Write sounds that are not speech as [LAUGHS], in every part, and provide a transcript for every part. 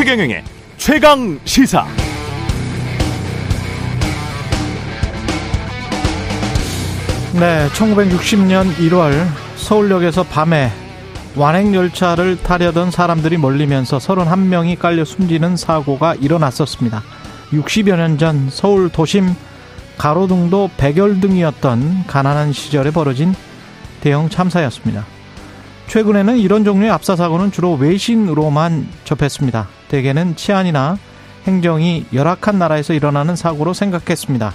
최경영의 최강 시사. 네, 1960년 1월 서울역에서 밤에 완행 열차를 타려던 사람들이 몰리면서 31명이 깔려 숨지는 사고가 일어났었습니다. 60여 년 전 서울 도심 가로등도 백열등이었던 가난한 시절에 벌어진 대형 참사였습니다. 최근에는 이런 종류의 압사 사고는 주로 외신으로만 접했습니다. 대개는 치안이나 행정이 열악한 나라에서 일어나는 사고로 생각했습니다.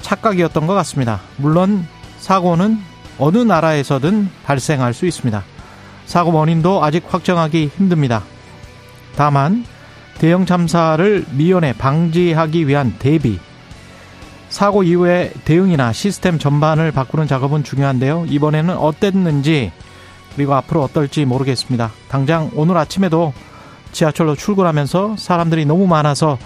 착각이었던 것 같습니다. 물론 사고는 어느 나라에서든 발생할 수 있습니다. 사고 원인도 아직 확정하기 힘듭니다. 다만 대형 참사를 미연에 방지하기 위한 대비, 사고 이후의 대응이나 시스템 전반을 바꾸는 작업은 중요한데요. 이번에는 어땠는지 그리고 앞으로 어떨지 모르겠습니다. 당장 오늘 아침에도 지하철로 출근하면서 사람들이 너무 많아서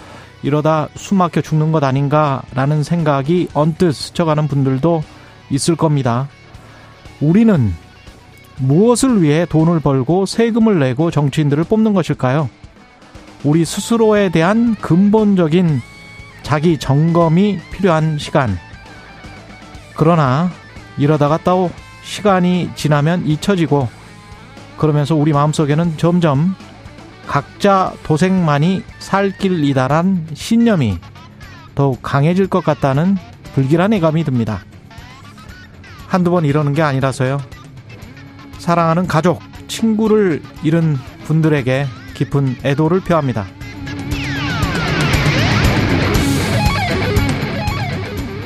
이러다 숨 막혀 죽는 것 아닌가라는 생각이 언뜻 스쳐가는 분들도 있을 겁니다. 우리는 무엇을 위해 돈을 벌고 세금을 내고 정치인들을 뽑는 것일까요? 우리 스스로에 대한 근본적인 자기 점검이 필요한 시간. 그러나 이러다가 또 시간이 지나면 잊혀지고 그러면서 우리 마음속에는 점점 각자 도생만이 살 길이다란 신념이 더욱 강해질 것 같다는 불길한 예감이 듭니다. 한두 번 이러는 게 아니라서요. 사랑하는 가족, 친구를 잃은 분들에게 깊은 애도를 표합니다.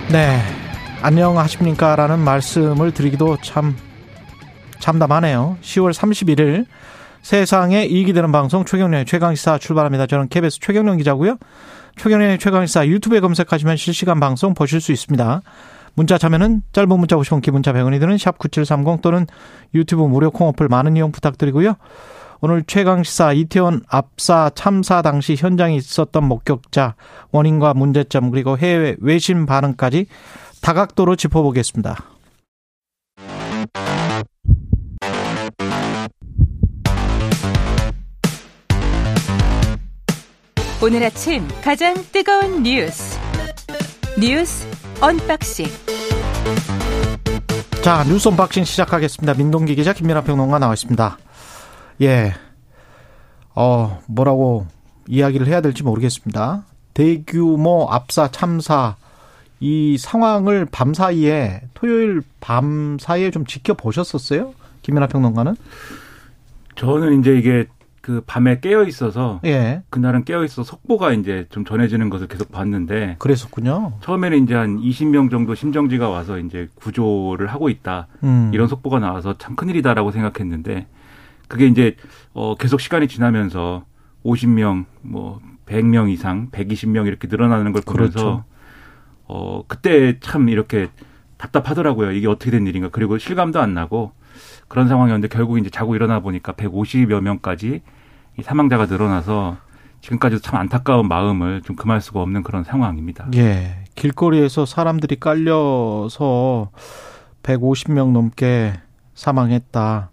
네. 안녕하십니까? 라는 말씀을 드리기도 참 참담하네요. 10월 31일 세상에 이익이 되는 방송 최경련의 최강시사 출발합니다. 저는 KBS 최경련 기자고요. 최경련의 최강시사 유튜브에 검색하시면 실시간 방송 보실 수 있습니다. 문자 참여는 짧은 문자 50원 기본자 100원이 드는 샵 9730 또는 유튜브 무료 콩 어플 많은 이용 부탁드리고요. 오늘 최강시사 이태원 압사 참사 당시 현장에 있었던 목격자 원인과 문제점 그리고 해외 외신 반응까지 다각도로 짚어보겠습니다. 오늘 아침 가장 뜨거운 뉴스 뉴스 언박싱 자 뉴스 언박싱 시작하겠습니다. 민동기 기자 김민아 평론가 나와 있습니다. 예, 어 뭐라고 이야기를 해야 될지 모르겠습니다. 대규모 압사 참사 이 상황을 밤 사이에 토요일 밤 사이에 좀 지켜보셨었어요? 김민아 평론가는? 저는 이제 이게 그 밤에 깨어 있어서 예. 그날은 깨어 있어 속보가 이제 좀 전해지는 것을 계속 봤는데 그랬었군요. 처음에는 이제 한 20명 정도 심정지가 와서 이제 구조를 하고 있다 음. 이런 속보가 나와서 참 큰일이다라고 생각했는데 그게 이제 어 계속 시간이 지나면서 50명 뭐 100명 이상 120명 이렇게 늘어나는 걸 보면서 그렇죠. 어 그때 참 이렇게 답답하더라고요. 이게 어떻게 된 일인가. 그리고 실감도 안 나고 그런 상황이었는데 결국 이제 자고 일어나 보니까 150여 명까지 이 사망자가 늘어나서 지금까지도 참 안타까운 마음을 좀 금할 수가 없는 그런 상황입니다. 예. 길거리에서 사람들이 깔려서 150명 넘게 사망했다.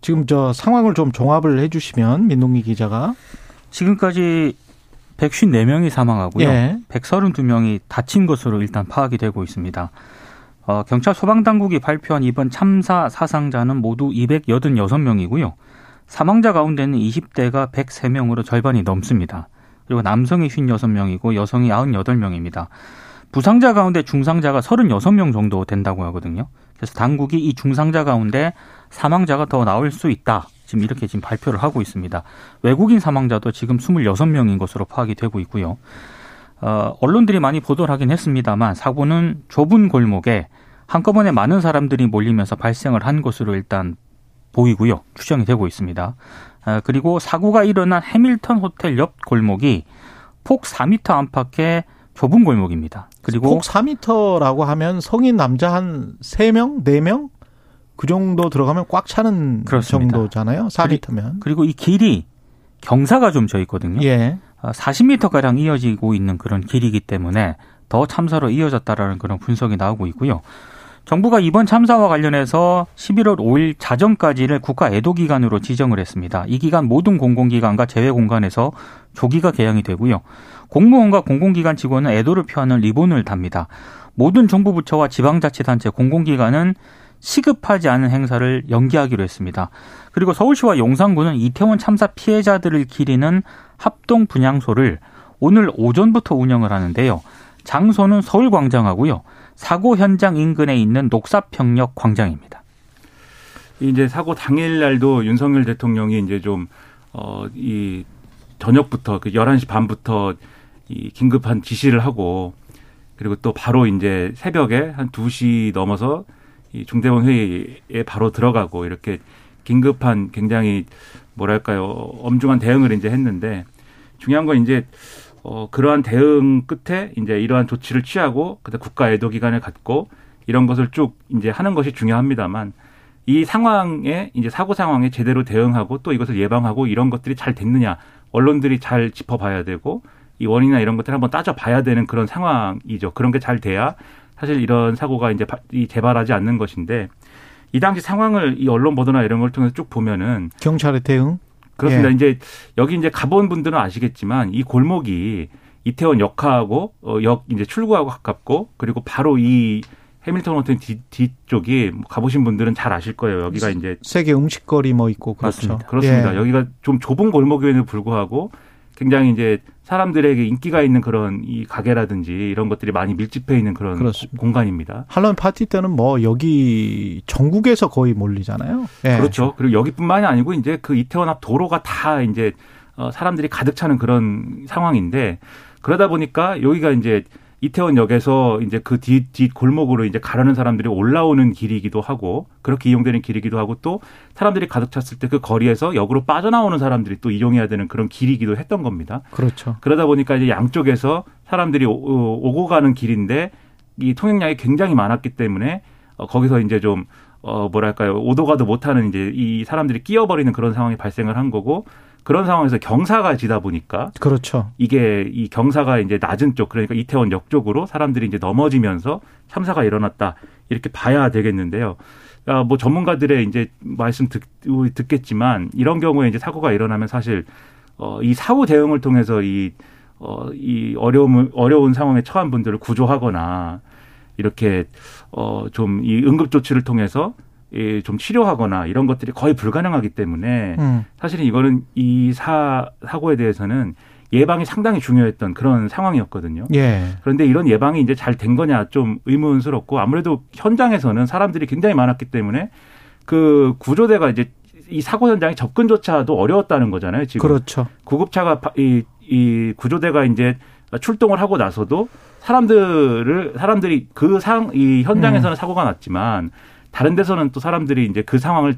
지금 저 상황을 좀 종합을 해 주시면 민동기 기자가 지금까지 154명이 사망하고요. 예. 132명이 다친 것으로 일단 파악이 되고 있습니다. 어, 경찰 소방당국이 발표한 이번 참사 사상자는 모두 286명이고요. 사망자 가운데는 20대가 103명으로 절반이 넘습니다. 그리고 남성이 56명이고 여성이 98명입니다. 부상자 가운데 중상자가 36명 정도 된다고 하거든요. 그래서 당국이 이 중상자 가운데 사망자가 더 나올 수 있다. 지금 이렇게 지금 발표를 하고 있습니다. 외국인 사망자도 지금 26명인 것으로 파악이 되고 있고요. 어, 언론들이 많이 보도를 하긴 했습니다만 사고는 좁은 골목에 한꺼번에 많은 사람들이 몰리면서 발생을 한 것으로 일단 보이고요. 추정이 되고 있습니다. 아, 그리고 사고가 일어난 해밀턴 호텔 옆 골목이 폭 4m 안팎의 좁은 골목입니다. 그리고 폭 4m라고 하면 성인 남자 한 3명, 4명 그 정도 들어가면 꽉 차는 그렇습니다. 정도잖아요. 4m면. 그리고 이 길이 경사가 좀 져 있거든요. 예. 40m 가량 이어지고 있는 그런 길이기 때문에 더 참사로 이어졌다라는 그런 분석이 나오고 있고요. 정부가 이번 참사와 관련해서 11월 5일 자정까지를 국가 애도 기간으로 지정을 했습니다. 이 기간 모든 공공기관과 재외 공간에서 조기가 개항이 되고요. 공무원과 공공기관 직원은 애도를 표하는 리본을 답니다. 모든 정부 부처와 지방자치단체 공공기관은 시급하지 않은 행사를 연기하기로 했습니다. 그리고 서울시와 용산구는 이태원 참사 피해자들을 기리는 합동 분향소를 오늘 오전부터 운영을 하는데요. 장소는 서울광장하고요. 사고 현장 인근에 있는 녹사평역 광장입니다. 이제 사고 당일 날도 윤석열 대통령이 이제 좀, 어, 이 저녁부터 그 11시 반부터 이 긴급한 지시를 하고 그리고 또 바로 이제 새벽에 한 2시 넘어서 이 중대본 회의에 바로 들어가고 이렇게 긴급한 굉장히 뭐랄까요 엄중한 대응을 이제 했는데 중요한 건 이제 어 그러한 대응 끝에 이제 이러한 조치를 취하고 그다음 국가 애도 기간을 갖고 이런 것을 쭉 이제 하는 것이 중요합니다만 이 상황에 이제 사고 상황에 제대로 대응하고 또 이것을 예방하고 이런 것들이 잘 됐느냐 언론들이 잘 짚어봐야 되고 이 원인이나 이런 것들을 한번 따져봐야 되는 그런 상황이죠. 그런 게 잘 돼야 사실 이런 사고가 이제 재발하지 않는 것인데 이 당시 상황을 이 언론 보도나 이런 걸 통해서 쭉 보면은 경찰의 대응 그렇습니다. 예. 이제 여기 이제 가본 분들은 아시겠지만 이 골목이 이태원 역하고 어, 역 이제 출구하고 가깝고 그리고 바로 이 해밀턴 호텔 뒤, 뒤쪽이 뭐 가보신 분들은 잘 아실 거예요. 여기가 이제 세계 음식거리 뭐 있고 그렇죠. 맞습니다. 그렇습니다. 예. 여기가 좀 좁은 골목임에도 불구하고 굉장히 이제 사람들에게 인기가 있는 그런 이 가게라든지 이런 것들이 많이 밀집해 있는 그런 그렇습니다. 공간입니다. 할로윈 파티 때는 뭐 여기 전국에서 거의 몰리잖아요. 네. 그렇죠. 그리고 여기뿐만이 아니고 이제 그 이태원 앞 도로가 다 이제 어 사람들이 가득 차는 그런 상황인데 그러다 보니까 여기가 이제 이태원역에서 이제 그 뒤, 뒤 골목으로 이제 가려는 사람들이 올라오는 길이기도 하고 그렇게 이용되는 길이기도 하고 또 사람들이 가득 찼을 때 그 거리에서 역으로 빠져나오는 사람들이 또 이용해야 되는 그런 길이기도 했던 겁니다. 그렇죠. 그러다 보니까 이제 양쪽에서 사람들이 오 고 가는 길인데 이 통행량이 굉장히 많았기 때문에 어, 거기서 이제 좀 어, 뭐랄까요. 오도가도 못하는 이제 이 사람들이 끼어버리는 그런 상황이 발생을 한 거고 그런 상황에서 경사가 지다 보니까 그렇죠. 이게 이 경사가 이제 낮은 쪽 그러니까 이태원 역 쪽으로 사람들이 이제 넘어지면서 참사가 일어났다 이렇게 봐야 되겠는데요. 아, 뭐 전문가들의 이제 말씀 듣, 듣겠지만 이런 경우에 이제 사고가 일어나면 사실 어, 이 사후 대응을 통해서 이 어, 이 어려움, 어려운 상황에 처한 분들을 구조하거나 이렇게 어, 좀 이 응급조치를 통해서 예, 좀 치료하거나 이런 것들이 거의 불가능하기 때문에 음. 사실은 이거는 이 사, 사고에 대해서는 예방이 상당히 중요했던 그런 상황이었거든요. 예. 그런데 이런 예방이 이제 잘 된 거냐 좀 의문스럽고 아무래도 현장에서는 사람들이 굉장히 많았기 때문에 그 구조대가 이제 이 사고 현장에 접근조차도 어려웠다는 거잖아요. 지금 그렇죠. 구급차가 이, 이 구조대가 이제 출동을 하고 나서도 사람들을 사람들이 그 상 이 현장에서는 음. 사고가 났지만 다른 데서는 또 사람들이 이제 그 상황을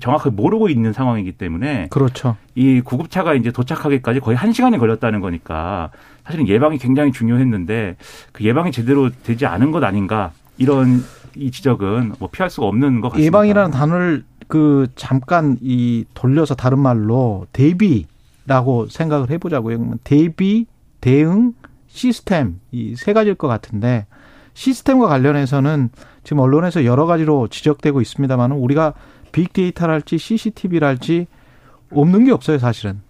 정확하게 모르고 있는 상황이기 때문에 그렇죠. 이 구급차가 이제 도착하기까지 거의 한 시간이 걸렸다는 거니까 사실은 예방이 굉장히 중요했는데 그 예방이 제대로 되지 않은 것 아닌가 이런 이 지적은 뭐 피할 수가 없는 것 같습니다. 예방이라는 단어를 그 잠깐 이 돌려서 다른 말로 대비라고 생각을 해보자고요. 대비, 대응, 시스템 이 세 가지일 것 같은데 시스템과 관련해서는 지금 언론에서 여러 가지로 지적되고 있습니다만 우리가 빅데이터랄지 CCTV랄지 없는 게 없어요, 사실은.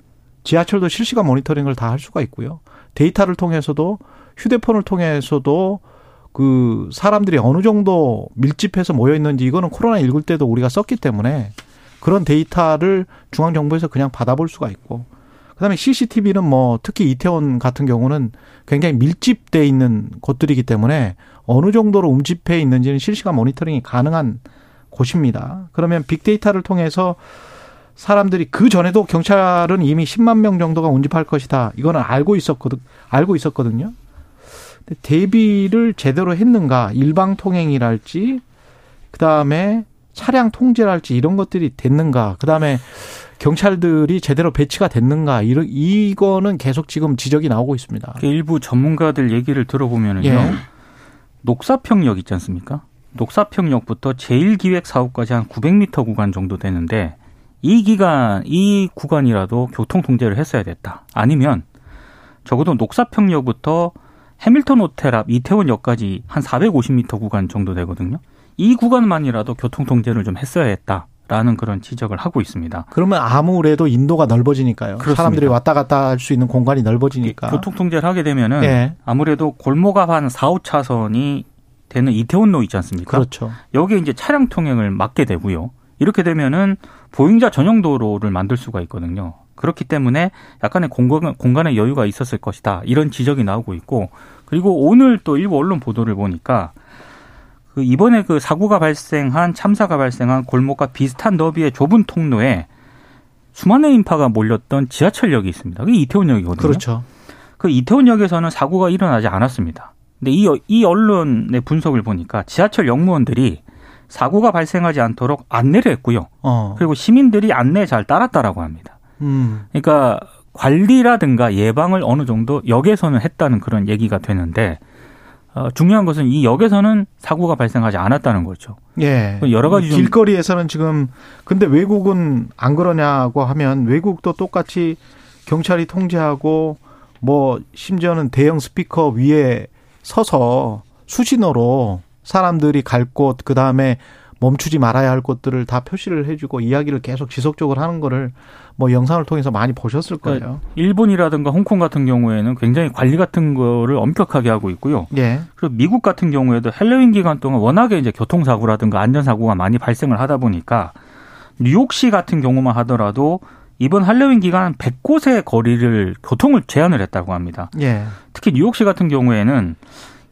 지하철도 실시간 모니터링을 다 할 수가 있고요. 데이터를 통해서도 휴대폰을 통해서도 그 사람들이 어느 정도 밀집해서 모여 있는지 이거는 코로나 19 때도 우리가 썼기 때문에 그런 데이터를 중앙 정부에서 그냥 받아볼 수가 있고 그다음에 CCTV는 뭐 특히 이태원 같은 경우는 굉장히 밀집돼 있는 곳들이기 때문에 어느 정도로 움집해 있는지는 실시간 모니터링이 가능한 곳입니다. 그러면 빅데이터를 통해서 사람들이 그 전에도 경찰은 이미 10만 명 정도가 운집할 것이다. 이거는 알고 있었거든, 알고 있었거든요. 근데 대비를 제대로 했는가? 일방 통행이랄지, 그 다음에 차량 통제랄지 이런 것들이 됐는가? 그 다음에 경찰들이 제대로 배치가 됐는가 이런 이거는 계속 지금 지적이 나오고 있습니다. 그 일부 전문가들 얘기를 들어보면은요. 예. 녹사평역 있지 않습니까? 녹사평역부터 제1기획 사업까지 한 900m 구간 정도 되는데 이 기간 이 구간이라도 교통 통제를 했어야 됐다. 아니면 적어도 녹사평역부터 해밀턴 호텔 앞 이태원역까지 한 450m 구간 정도 되거든요. 이 구간만이라도 교통 통제를 좀 했어야 했다. 라는 그런 지적을 하고 있습니다. 그러면 아무래도 인도가 넓어지니까요. 그렇습니다. 사람들이 왔다 갔다 할 수 있는 공간이 넓어지니까. 교통 통제를 하게 되면은 예. 아무래도 골목 앞 한 4, 5차선이 되는 이태원로 있지 않습니까? 그렇죠. 여기에 이제 차량 통행을 막게 되고요. 이렇게 되면은 보행자 전용 도로를 만들 수가 있거든요. 그렇기 때문에 약간의 공간, 공간의 여유가 있었을 것이다. 이런 지적이 나오고 있고 그리고 오늘 또 일부 언론 보도를 보니까 그 이번에 그 사고가 발생한 참사가 발생한 골목과 비슷한 너비의 좁은 통로에 수많은 인파가 몰렸던 지하철역이 있습니다. 그게 이태원역이거든요. 그렇죠. 그 이태원역에서는 사고가 일어나지 않았습니다. 근데 이, 이 언론의 분석을 보니까 지하철 역무원들이 사고가 발생하지 않도록 안내를 했고요. 어. 그리고 시민들이 안내에 잘 따랐다라고 합니다. 음. 그러니까 관리라든가 예방을 어느 정도 역에서는 했다는 그런 얘기가 되는데 어, 중요한 것은 이 역에서는 사고가 발생하지 않았다는 거죠. 예. 여러 가지 길거리에서는 지금 근데 외국은 안 그러냐고 하면 외국도 똑같이 경찰이 통제하고 뭐 심지어는 대형 스피커 위에 서서 수신호로 사람들이 갈 곳, 그 다음에 멈추지 말아야 할 곳들을 다 표시를 해주고 이야기를 계속 지속적으로 하는 거를 뭐 영상을 통해서 많이 보셨을 그러니까 거예요. 일본이라든가 홍콩 같은 경우에는 굉장히 관리 같은 거를 엄격하게 하고 있고요. 예. 그리고 미국 같은 경우에도 헬로윈 기간 동안 워낙에 이제 교통사고라든가 안전사고가 많이 발생을 하다 보니까 뉴욕시 같은 경우만 하더라도 이번 할로윈 기간 100곳의 거리를 교통을 제한을 했다고 합니다. 예. 특히 뉴욕시 같은 경우에는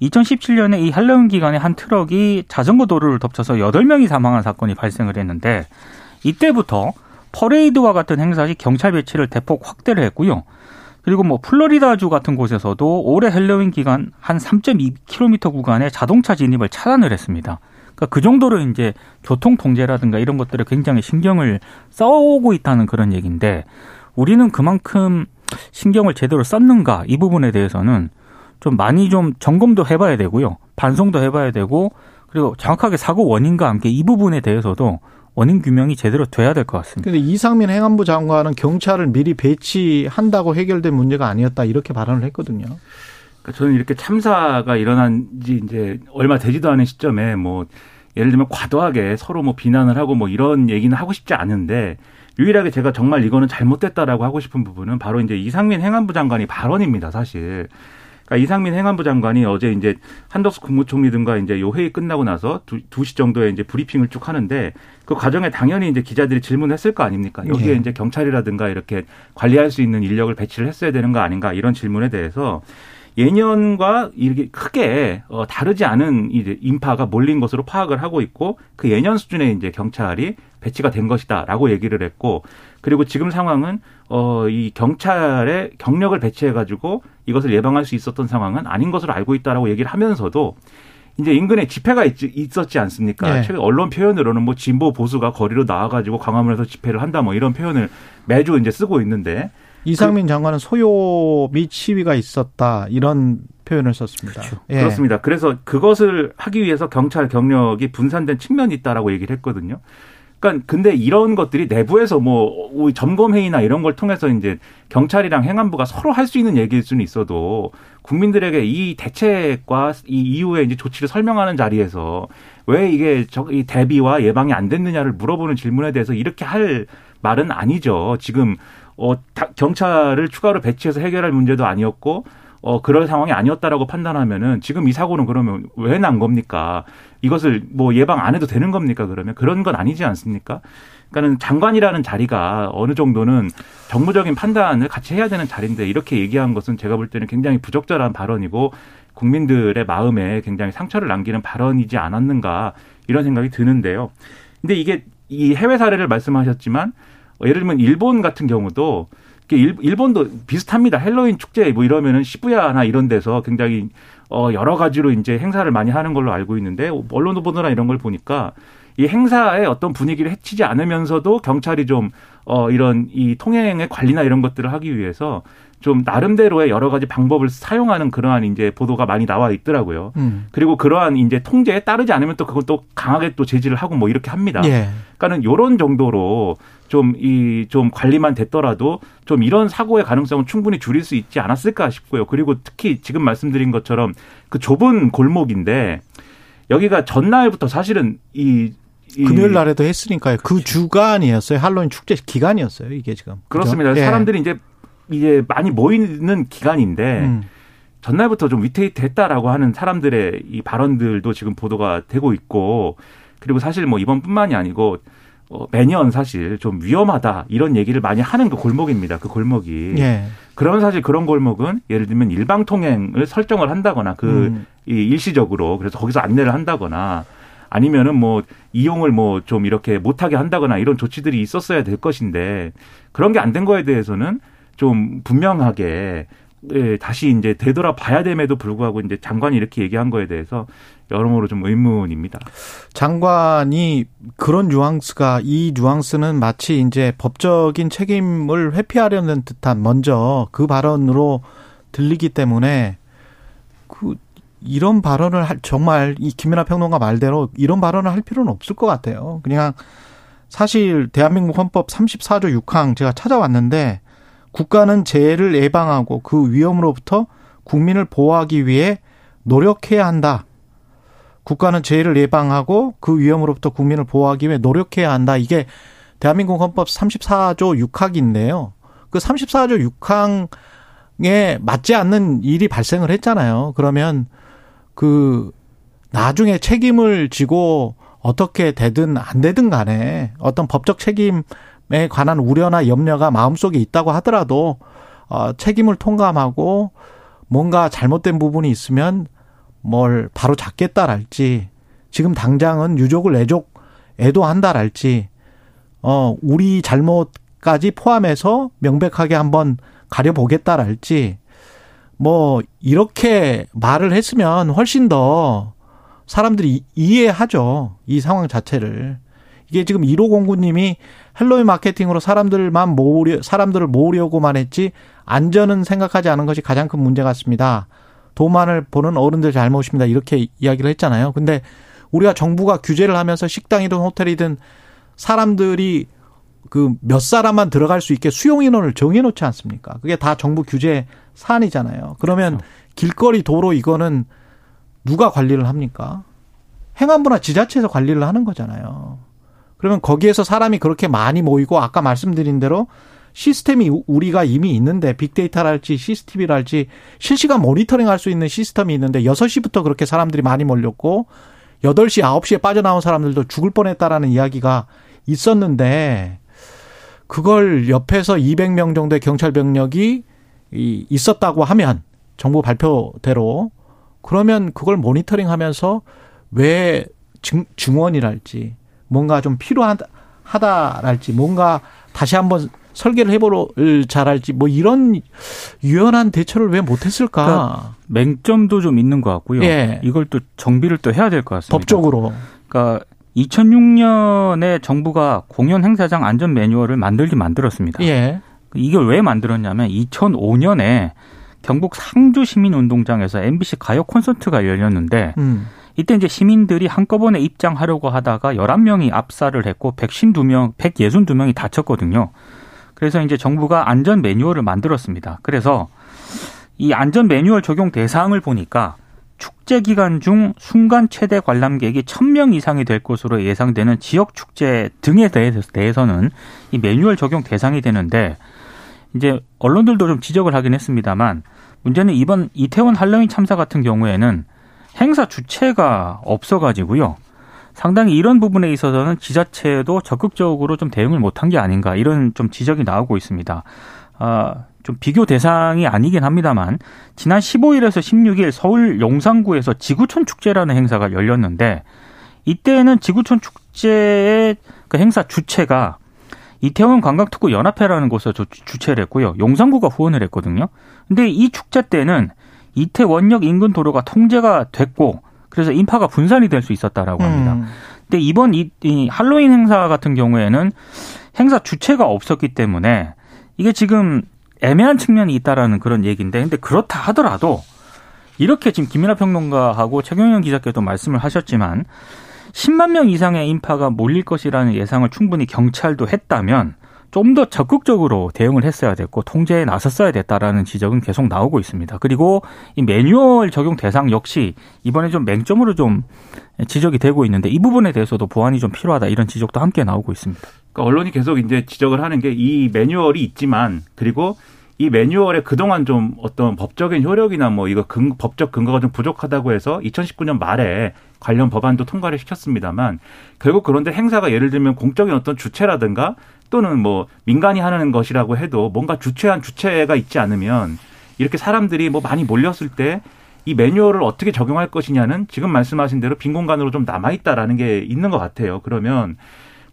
2017년에 이 할로윈 기간에 한 트럭이 자전거 도로를 덮쳐서 8명이 사망한 사건이 발생을 했는데 이때부터 퍼레이드와 같은 행사 시 경찰 배치를 대폭 확대를 했고요. 그리고 뭐 플로리다주 같은 곳에서도 올해 헬로윈 기간 한 3.2km 구간에 자동차 진입을 차단을 했습니다. 그러니까 그 정도로 이제 교통 통제라든가 이런 것들을 굉장히 신경을 써오고 있다는 그런 얘기인데 우리는 그만큼 신경을 제대로 썼는가 이 부분에 대해서는 좀 많이 좀 점검도 해봐야 되고요. 반성도 해봐야 되고 그리고 정확하게 사고 원인과 함께 이 부분에 대해서도 원인 규명이 제대로 돼야 될 것 같습니다. 그런데 이상민 행안부 장관은 경찰을 미리 배치한다고 해결된 문제가 아니었다 이렇게 발언을 했거든요. 그러니까 저는 이렇게 참사가 일어난 지 이제 얼마 되지도 않은 시점에 뭐 예를 들면 과도하게 서로 뭐 비난을 하고 뭐 이런 얘기는 하고 싶지 않은데 유일하게 제가 정말 이거는 잘못됐다라고 하고 싶은 부분은 바로 이제 이상민 행안부 장관이 발언입니다, 사실. 그러니까 이상민 행안부 장관이 어제 이제 한덕수 국무총리 등과 이제 요 회의 끝나고 나서 두, 2시 정도에 이제 브리핑을 쭉 하는데 그 과정에 당연히 이제 기자들이 질문했을 거 아닙니까? 여기에 예. 이제 경찰이라든가 이렇게 관리할 수 있는 인력을 배치를 했어야 되는 거 아닌가 이런 질문에 대해서 예년과 이렇게 크게 어 다르지 않은 이제 인파가 몰린 것으로 파악을 하고 있고 그 예년 수준의 이제 경찰이 배치가 된 것이다라고 얘기를 했고 그리고 지금 상황은 어 이 경찰의 경력을 배치해 가지고 이것을 예방할 수 있었던 상황은 아닌 것으로 알고 있다라고 얘기를 하면서도 이제 인근에 집회가 있, 었지 않습니까? 네. 최근 언론 표현으로는 뭐 진보 보수가 거리로 나와가지고 광화문에서 집회를 한다 뭐 이런 표현을 매주 이제 쓰고 있는데 이상민 그, 장관은 소요 및 시위가 있었다 이런 표현을 썼습니다. 그렇죠. 예. 그렇습니다. 그래서 그것을 하기 위해서 경찰 경력이 분산된 측면이 있다라고 얘기를 했거든요. 그러니까 근데 이런 것들이 내부에서 뭐 점검 회의나 이런 걸 통해서 이제 경찰이랑 행안부가 서로 할 수 있는 얘기일 수는 있어도 국민들에게 이 대책과 이 이후에 이제 조치를 설명하는 자리에서 왜 이게 저이 대비와 예방이 안 됐느냐를 물어보는 질문에 대해서 이렇게 할 말은 아니죠. 지금 어 경찰을 추가로 배치해서 해결할 문제도 아니었고 어, 그럴 상황이 아니었다라고 판단하면은 지금 이 사고는 그러면 왜 난 겁니까? 이것을 뭐 예방 안 해도 되는 겁니까? 그러면 그런 건 아니지 않습니까? 그러니까는 장관이라는 자리가 어느 정도는 정무적인 판단을 같이 해야 되는 자리인데 이렇게 얘기한 것은 제가 볼 때는 굉장히 부적절한 발언이고 국민들의 마음에 굉장히 상처를 남기는 발언이지 않았는가 이런 생각이 드는데요. 근데 이게 이 해외 사례를 말씀하셨지만 예를 들면 일본 같은 경우도 일본도 비슷합니다. 헬로윈 축제 뭐 이러면은 시부야나 이런 데서 굉장히 어 여러 가지로 이제 행사를 많이 하는 걸로 알고 있는데 언론도 보느라 이런 걸 보니까 이 행사의 어떤 분위기를 해치지 않으면서도 경찰이 좀 어 이런 이 통행의 관리나 이런 것들을 하기 위해서 좀 나름대로의 여러 가지 방법을 사용하는 그러한 이제 보도가 많이 나와 있더라고요. 음. 그리고 그러한 이제 통제에 따르지 않으면 또 그건 또 강하게 또 제지를 하고 뭐 이렇게 합니다. 예. 그러니까는 요런 정도로 좀 이좀 관리만 됐더라도 좀 이런 사고의 가능성은 충분히 줄일 수 있지 않았을까 싶고요. 그리고 특히 지금 말씀드린 것처럼 그 좁은 골목인데 여기가 전날부터 사실은 이, 이 금요일 날에도 했으니까요. 그 그렇죠. 주간이었어요. 할로윈 축제 기간이었어요. 이게 지금. 그렇습니다. 그렇죠? 사람들이 이제 이제 많이 모이는 기간인데 음. 전날부터 좀 위태위태했다라고 하는 사람들의 이 발언들도 지금 보도가 되고 있고 그리고 사실 뭐 이번뿐만이 아니고 어, 매년 사실 좀 위험하다 이런 얘기를 많이 하는 그 골목입니다. 그 골목이. 예. 그러면 사실 그런 골목은 예를 들면 일방 통행을 설정을 한다거나 그 음. 이 일시적으로 그래서 거기서 안내를 한다거나 아니면은 뭐 이용을 뭐 좀 이렇게 못하게 한다거나 이런 조치들이 있었어야 될 것인데 그런 게 안 된 거에 대해서는 좀 분명하게 예, 다시 이제 되돌아 봐야 됨에도 불구하고 이제 장관이 이렇게 얘기한 거에 대해서 여러모로 좀 의문입니다. 장관이 그런 뉘앙스가 이 뉘앙스는 마치 이제 법적인 책임을 회피하려는 듯한 먼저 그 발언으로 들리기 때문에 그 이런 발언을 할 정말 이 김연아 평론가 말대로 이런 발언을 할 필요는 없을 것 같아요. 그냥 사실 대한민국 헌법 34조 6항 제가 찾아왔는데 국가는 재해를 예방하고 그 위험으로부터 국민을 보호하기 위해 노력해야 한다. 국가는 재해를 예방하고 그 위험으로부터 국민을 보호하기 위해 노력해야 한다. 이게 대한민국 헌법 34조 6항인데요. 그 34조 6항에 맞지 않는 일이 발생을 했잖아요. 그러면 그 나중에 책임을 지고 어떻게 되든 안 되든 간에 어떤 법적 책임 에 관한 우려나 염려가 마음속에 있다고 하더라도 어, 책임을 통감하고 뭔가 잘못된 부분이 있으면 뭘 바로 잡겠다랄지 지금 당장은 유족을 애족 애도한다랄지 어 우리 잘못까지 포함해서 명백하게 한번 가려보겠다랄지 뭐 이렇게 말을 했으면 훨씬 더 사람들이 이해하죠. 이 상황 자체를 이게 지금 1509님이 헬로윈 마케팅으로 사람들만 모으려 사람들을 모으려고만 했지 안전은 생각하지 않은 것이 가장 큰 문제 같습니다. 도만을 보는 어른들 잘못입니다. 이렇게 이야기를 했잖아요. 근데 우리가 정부가 규제를 하면서 식당이든 호텔이든 사람들이 그 몇 사람만 들어갈 수 있게 수용 인원을 정해 놓지 않습니까? 그게 다 정부 규제 사안이잖아요. 그러면 그렇죠. 길거리 도로 이거는 누가 관리를 합니까? 행안부나 지자체에서 관리를 하는 거잖아요. 그러면 거기에서 사람이 그렇게 많이 모이고 아까 말씀드린 대로 시스템이 우리가 이미 있는데 빅데이터랄지 CCTV랄지 실시간 모니터링 할 수 있는 시스템이 있는데 6시부터 그렇게 사람들이 많이 몰렸고 8시, 9시에 빠져나온 사람들도 죽을 뻔했다라는 이야기가 있었는데 그걸 옆에서 200명 정도의 경찰 병력이 있었다고 하면 정부 발표대로 그러면 그걸 모니터링 하면서 왜 증, 증원이랄지 뭔가 좀 필요하다랄지 뭔가 다시 한번 설계를 해보러 잘할지 뭐 이런 유연한 대처를 왜 못했을까? 그러니까 맹점도 좀 있는 것 같고요. 예. 이걸 또 정비를 또 해야 될 것 같습니다. 법적으로. 그러니까 2006년에 정부가 공연 행사장 안전 매뉴얼을 만들기 만들었습니다. 예. 이걸 왜 만들었냐면 2005년에 경북 상주 시민운동장에서 MBC 가요 콘서트가 열렸는데 음. 이때 이제 시민들이 한꺼번에 입장하려고 하다가 11명이 압사를 했고 152명, 162명이 다쳤거든요. 그래서 이제 정부가 안전 매뉴얼을 만들었습니다. 그래서 이 안전 매뉴얼 적용 대상을 보니까 축제 기간 중 순간 최대 관람객이 1000명 이상이 될 것으로 예상되는 지역 축제 등에 대해서는 이 매뉴얼 적용 대상이 되는데 이제 언론들도 좀 지적을 하긴 했습니다만 문제는 이번 이태원 할로윈 참사 같은 경우에는 행사 주체가 없어가지고요. 상당히 이런 부분에 있어서는 지자체도 적극적으로 좀 대응을 못한 게 아닌가 이런 좀 지적이 나오고 있습니다. 아, 좀 비교 대상이 아니긴 합니다만 지난 15일에서 16일 서울 용산구에서 지구촌 축제라는 행사가 열렸는데 이때는 지구촌 축제의 그 행사 주체가 이태원 관광특구 연합회라는 곳에서 주최를 했고요. 용산구가 후원을 했거든요. 근데 이 축제 때는 이태원역 인근 도로가 통제가 됐고 그래서 인파가 분산이 될 수 있었다라고 합니다. 음. 근데 이번 이, 이 할로윈 행사 같은 경우에는 행사 주체가 없었기 때문에 이게 지금 애매한 측면이 있다라는 그런 얘기인데 근데 그렇다 하더라도 이렇게 지금 김민하 평론가하고 최경영 기자께도 말씀을 하셨지만 10만 명 이상의 인파가 몰릴 것이라는 예상을 충분히 경찰도 했다면 좀 더 적극적으로 대응을 했어야 됐고 통제에 나섰어야 됐다라는 지적은 계속 나오고 있습니다. 그리고 이 매뉴얼 적용 대상 역시 이번에 좀 맹점으로 좀 지적이 되고 있는데 이 부분에 대해서도 보완이 좀 필요하다 이런 지적도 함께 나오고 있습니다. 그러니까 언론이 계속 이제 지적을 하는 게 이 매뉴얼이 있지만 그리고 이 매뉴얼에 그동안 좀 어떤 법적인 효력이나 뭐 이거 근, 법적 근거가 좀 부족하다고 해서 2019년 말에 관련 법안도 통과를 시켰습니다만 결국 그런데 행사가 예를 들면 공적인 어떤 주체라든가 또는 뭐 민간이 하는 것이라고 해도 뭔가 주체한 주체가 있지 않으면 이렇게 사람들이 뭐 많이 몰렸을 때 이 매뉴얼을 어떻게 적용할 것이냐는 지금 말씀하신 대로 빈 공간으로 좀 남아 있다라는 게 있는 것 같아요. 그러면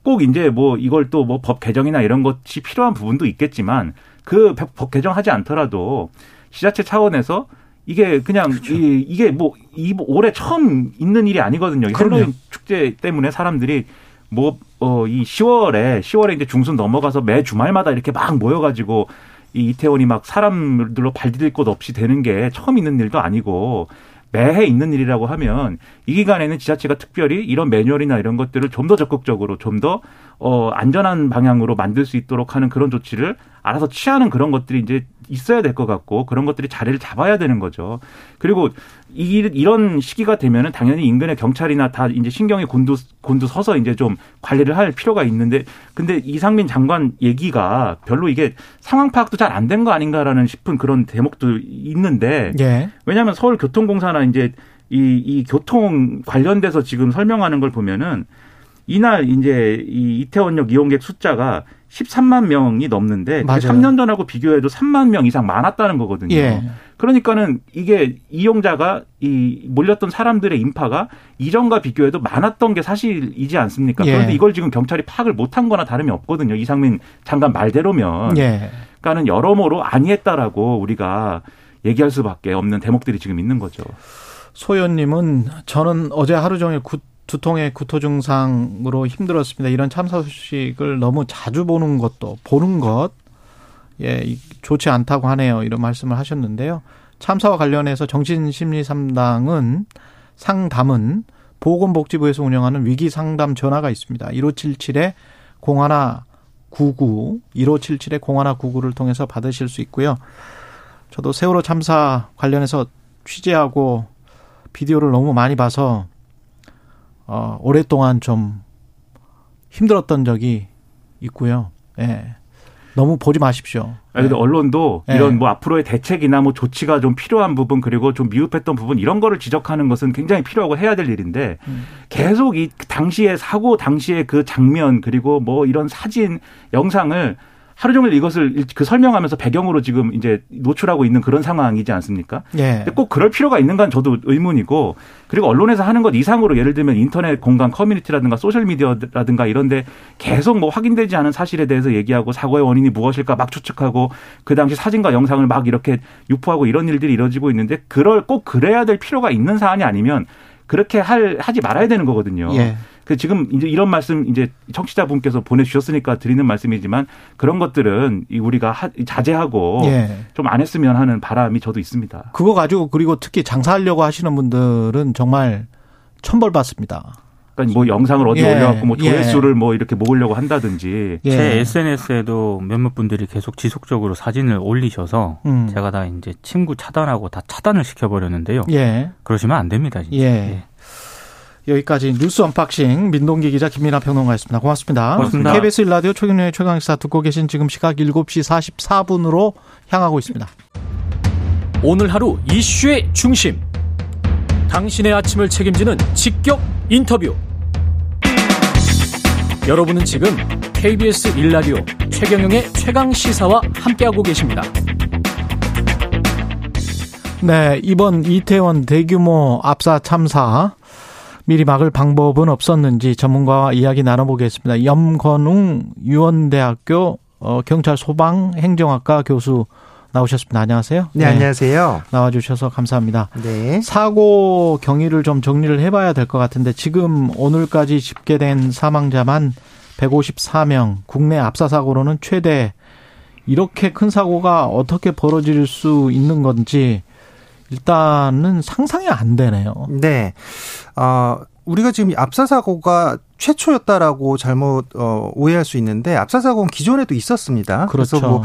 꼭 이제 뭐 이걸 또 뭐 법 개정이나 이런 것이 필요한 부분도 있겠지만 그 법 개정하지 않더라도 지자체 차원에서 이게 그냥 그렇죠. 이, 이게 뭐 이 올해 처음 있는 일이 아니거든요. 헬로윈 축제 때문에 사람들이 뭐 어 이 10월에 10월에 이제 중순 넘어가서 매 주말마다 이렇게 막 모여가지고 이 이태원이 막 사람들로 발디딜 곳 없이 되는 게 처음 있는 일도 아니고 매해 있는 일이라고 하면 이 기간에는 지자체가 특별히 이런 매뉴얼이나 이런 것들을 좀 더 적극적으로 좀 더 어, 안전한 방향으로 만들 수 있도록 하는 그런 조치를 알아서 취하는 그런 것들이 이제 있어야 될 것 같고 그런 것들이 자리를 잡아야 되는 거죠. 그리고 이, 이런 시기가 되면은 당연히 인근의 경찰이나 다 이제 신경이 곤두 곤두 서서 이제 좀 관리를 할 필요가 있는데 근데 이상민 장관 얘기가 별로 이게 상황 파악도 잘 안 된 거 아닌가라는 싶은 그런 대목도 있는데 예. 왜냐하면 서울교통공사나 이제 이, 이 교통 관련돼서 지금 설명하는 걸 보면은 이날 이제 이 이태원역 이용객 숫자가 13만 명이 넘는데 맞아요. 3년 전하고 비교해도 3만 명 이상 많았다는 거거든요. 예. 그러니까는 이게 이용자가 이 몰렸던 사람들의 인파가 이전과 비교해도 많았던 게 사실이지 않습니까? 예. 그런데 이걸 지금 경찰이 파악을 못한 거나 다름이 없거든요. 이상민 장관 말대로면. 예. 그러니까는 여러모로 아니했다라고 우리가 얘기할 수밖에 없는 대목들이 지금 있는 거죠. 소연님은 저는 어제 하루 종일 구, 두통의 구토 증상으로 힘들었습니다. 이런 참사 소식을 너무 자주 보는 것도 보는 것 예, 좋지 않다고 하네요. 이런 말씀을 하셨는데요. 참사와 관련해서 정신심리 상담은 상담은 보건복지부에서 운영하는 위기 상담 전화가 있습니다. 1577에 0199 1577에 0199를 통해서 받으실 수 있고요. 저도 세월호 참사 관련해서 취재하고 비디오를 너무 많이 봐서 어, 오랫동안 좀 힘들었던 적이 있고요. 예. 너무 보지 마십시오. 아, 근데 네. 언론도 네. 이런 뭐 앞으로의 대책이나 뭐 조치가 좀 필요한 부분 그리고 좀 미흡했던 부분 이런 거를 지적하는 것은 굉장히 필요하고 해야 될 일인데 음. 계속 이 당시의 사고 당시의 그 장면 그리고 뭐 이런 사진 영상을 하루 종일 이것을 그 설명하면서 배경으로 지금 이제 노출하고 있는 그런 상황이지 않습니까? 예. 근데 꼭 그럴 필요가 있는 건 저도 의문이고 그리고 언론에서 하는 것 이상으로 예를 들면 인터넷 공간 커뮤니티라든가 소셜 미디어라든가 이런데 계속 뭐 확인되지 않은 사실에 대해서 얘기하고 사고의 원인이 무엇일까 막 추측하고 그 당시 사진과 영상을 막 이렇게 유포하고 이런 일들이 이뤄지고 있는데 그럴 꼭 그래야 될 필요가 있는 사안이 아니면 그렇게 할 하지 말아야 되는 거거든요. 예. 그 지금 이제 이런 말씀 이제 청취자분께서 보내주셨으니까 드리는 말씀이지만 그런 것들은 우리가 하, 자제하고 예. 좀안 했으면 하는 바람이 저도 있습니다. 그거 가지고 그리고 특히 장사하려고 하시는 분들은 정말 천벌 받습니다. 그러니까 뭐 영상을 어디 예. 올려갖고 뭐 예. 조회수를 예. 뭐 이렇게 모으려고 한다든지. 예. 제 SNS에도 몇몇 분들이 계속 지속적으로 사진을 올리셔서 음. 제가 다 이제 친구 차단하고 다 차단을 시켜버렸는데요. 예. 그러시면 안 됩니다. 진짜. 예. 여기까지 뉴스 언박싱 민동기 기자 김민아 평론가였습니다. 고맙습니다. 고맙습니다. KBS 일라디오 최경영의 최강시사 듣고 계신 지금 시각 7시 44분으로 향하고 있습니다. 오늘 하루 이슈의 중심. 당신의 아침을 책임지는 직격 인터뷰. 여러분은 지금 KBS 일라디오 최경영의 최강 시사와 함께하고 계십니다. 네, 이번 이태원 대규모 압사 참사 미리 막을 방법은 없었는지 전문가와 이야기 나눠보겠습니다. 염건웅 유원대학교 어, 경찰 소방 행정학과 교수 나오셨습니다. 안녕하세요. 네, 네, 안녕하세요. 나와주셔서 감사합니다. 네. 사고 경위를 좀 정리를 해봐야 될 것 같은데 지금 오늘까지 집계된 사망자만 154명, 국내 압사 사고로는 최대 이렇게 큰 사고가 어떻게 벌어질 수 있는 건지 일단은 상상이 안 되네요. 네. 어, 우리가 지금 압사 사고가 최초였다라고 잘못 어, 오해할 수 있는데 압사 사고는 기존에도 있었습니다. 그렇죠. 그래서 뭐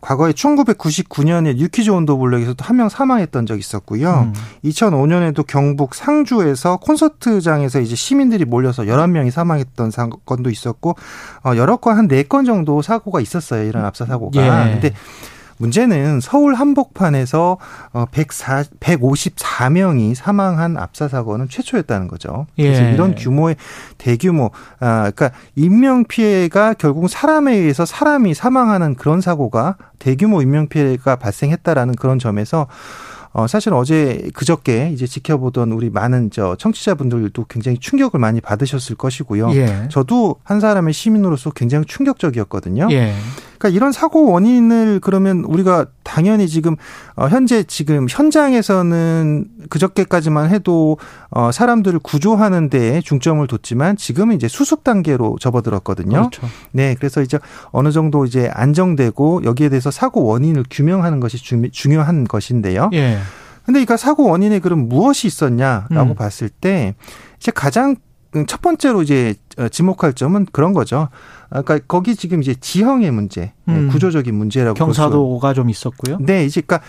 과거에 1999년에 뉴키즈 온도블랙에서도 한 명 사망했던 적이 있었고요. 음. 2005년에도 경북 상주에서 콘서트장에서 이제 시민들이 몰려서 11명이 사망했던 사건도 있었고 어 여러 건 한 네 건 정도 사고가 있었어요. 이런 압사 사고가. 예. 근데 문제는 서울 한복판에서 어 104, 154명이 사망한 압사 사고는 최초였다는 거죠. 그래서 예. 이런 규모의 대규모 아 그러니까 인명 피해가 결국 사람에 의해서 사람이 사망하는 그런 사고가 대규모 인명 피해가 발생했다라는 그런 점에서 어, 사실 어제 그저께 이제 지켜보던 우리 많은 저 청취자분들도 굉장히 충격을 많이 받으셨을 것이고요. 예. 저도 한 사람의 시민으로서 굉장히 충격적이었거든요. 예. 그러니까 이런 사고 원인을 그러면 우리가 당연히 지금 어 현재 지금 현장에서는 그저께까지만 해도 어 사람들을 구조하는 데에 중점을 뒀지만 지금은 이제 수습 단계로 접어들었거든요. 그렇죠. 네, 그래서 이제 어느 정도 이제 안정되고 여기에 대해서 사고 원인을 규명하는 것이 중, 중요한 것인데요. 예. 근데 이거 사고 원인에 그럼 무엇이 있었냐라고 음. 봤을 때 이제 가장 첫 번째로 이제 어, 지목할 점은 그런 거죠. 아까 거기 지금 이제 지형의 문제, 네, 음. 구조적인 문제라고 경사도가 좀 있었고요. 네, 이제 그러니까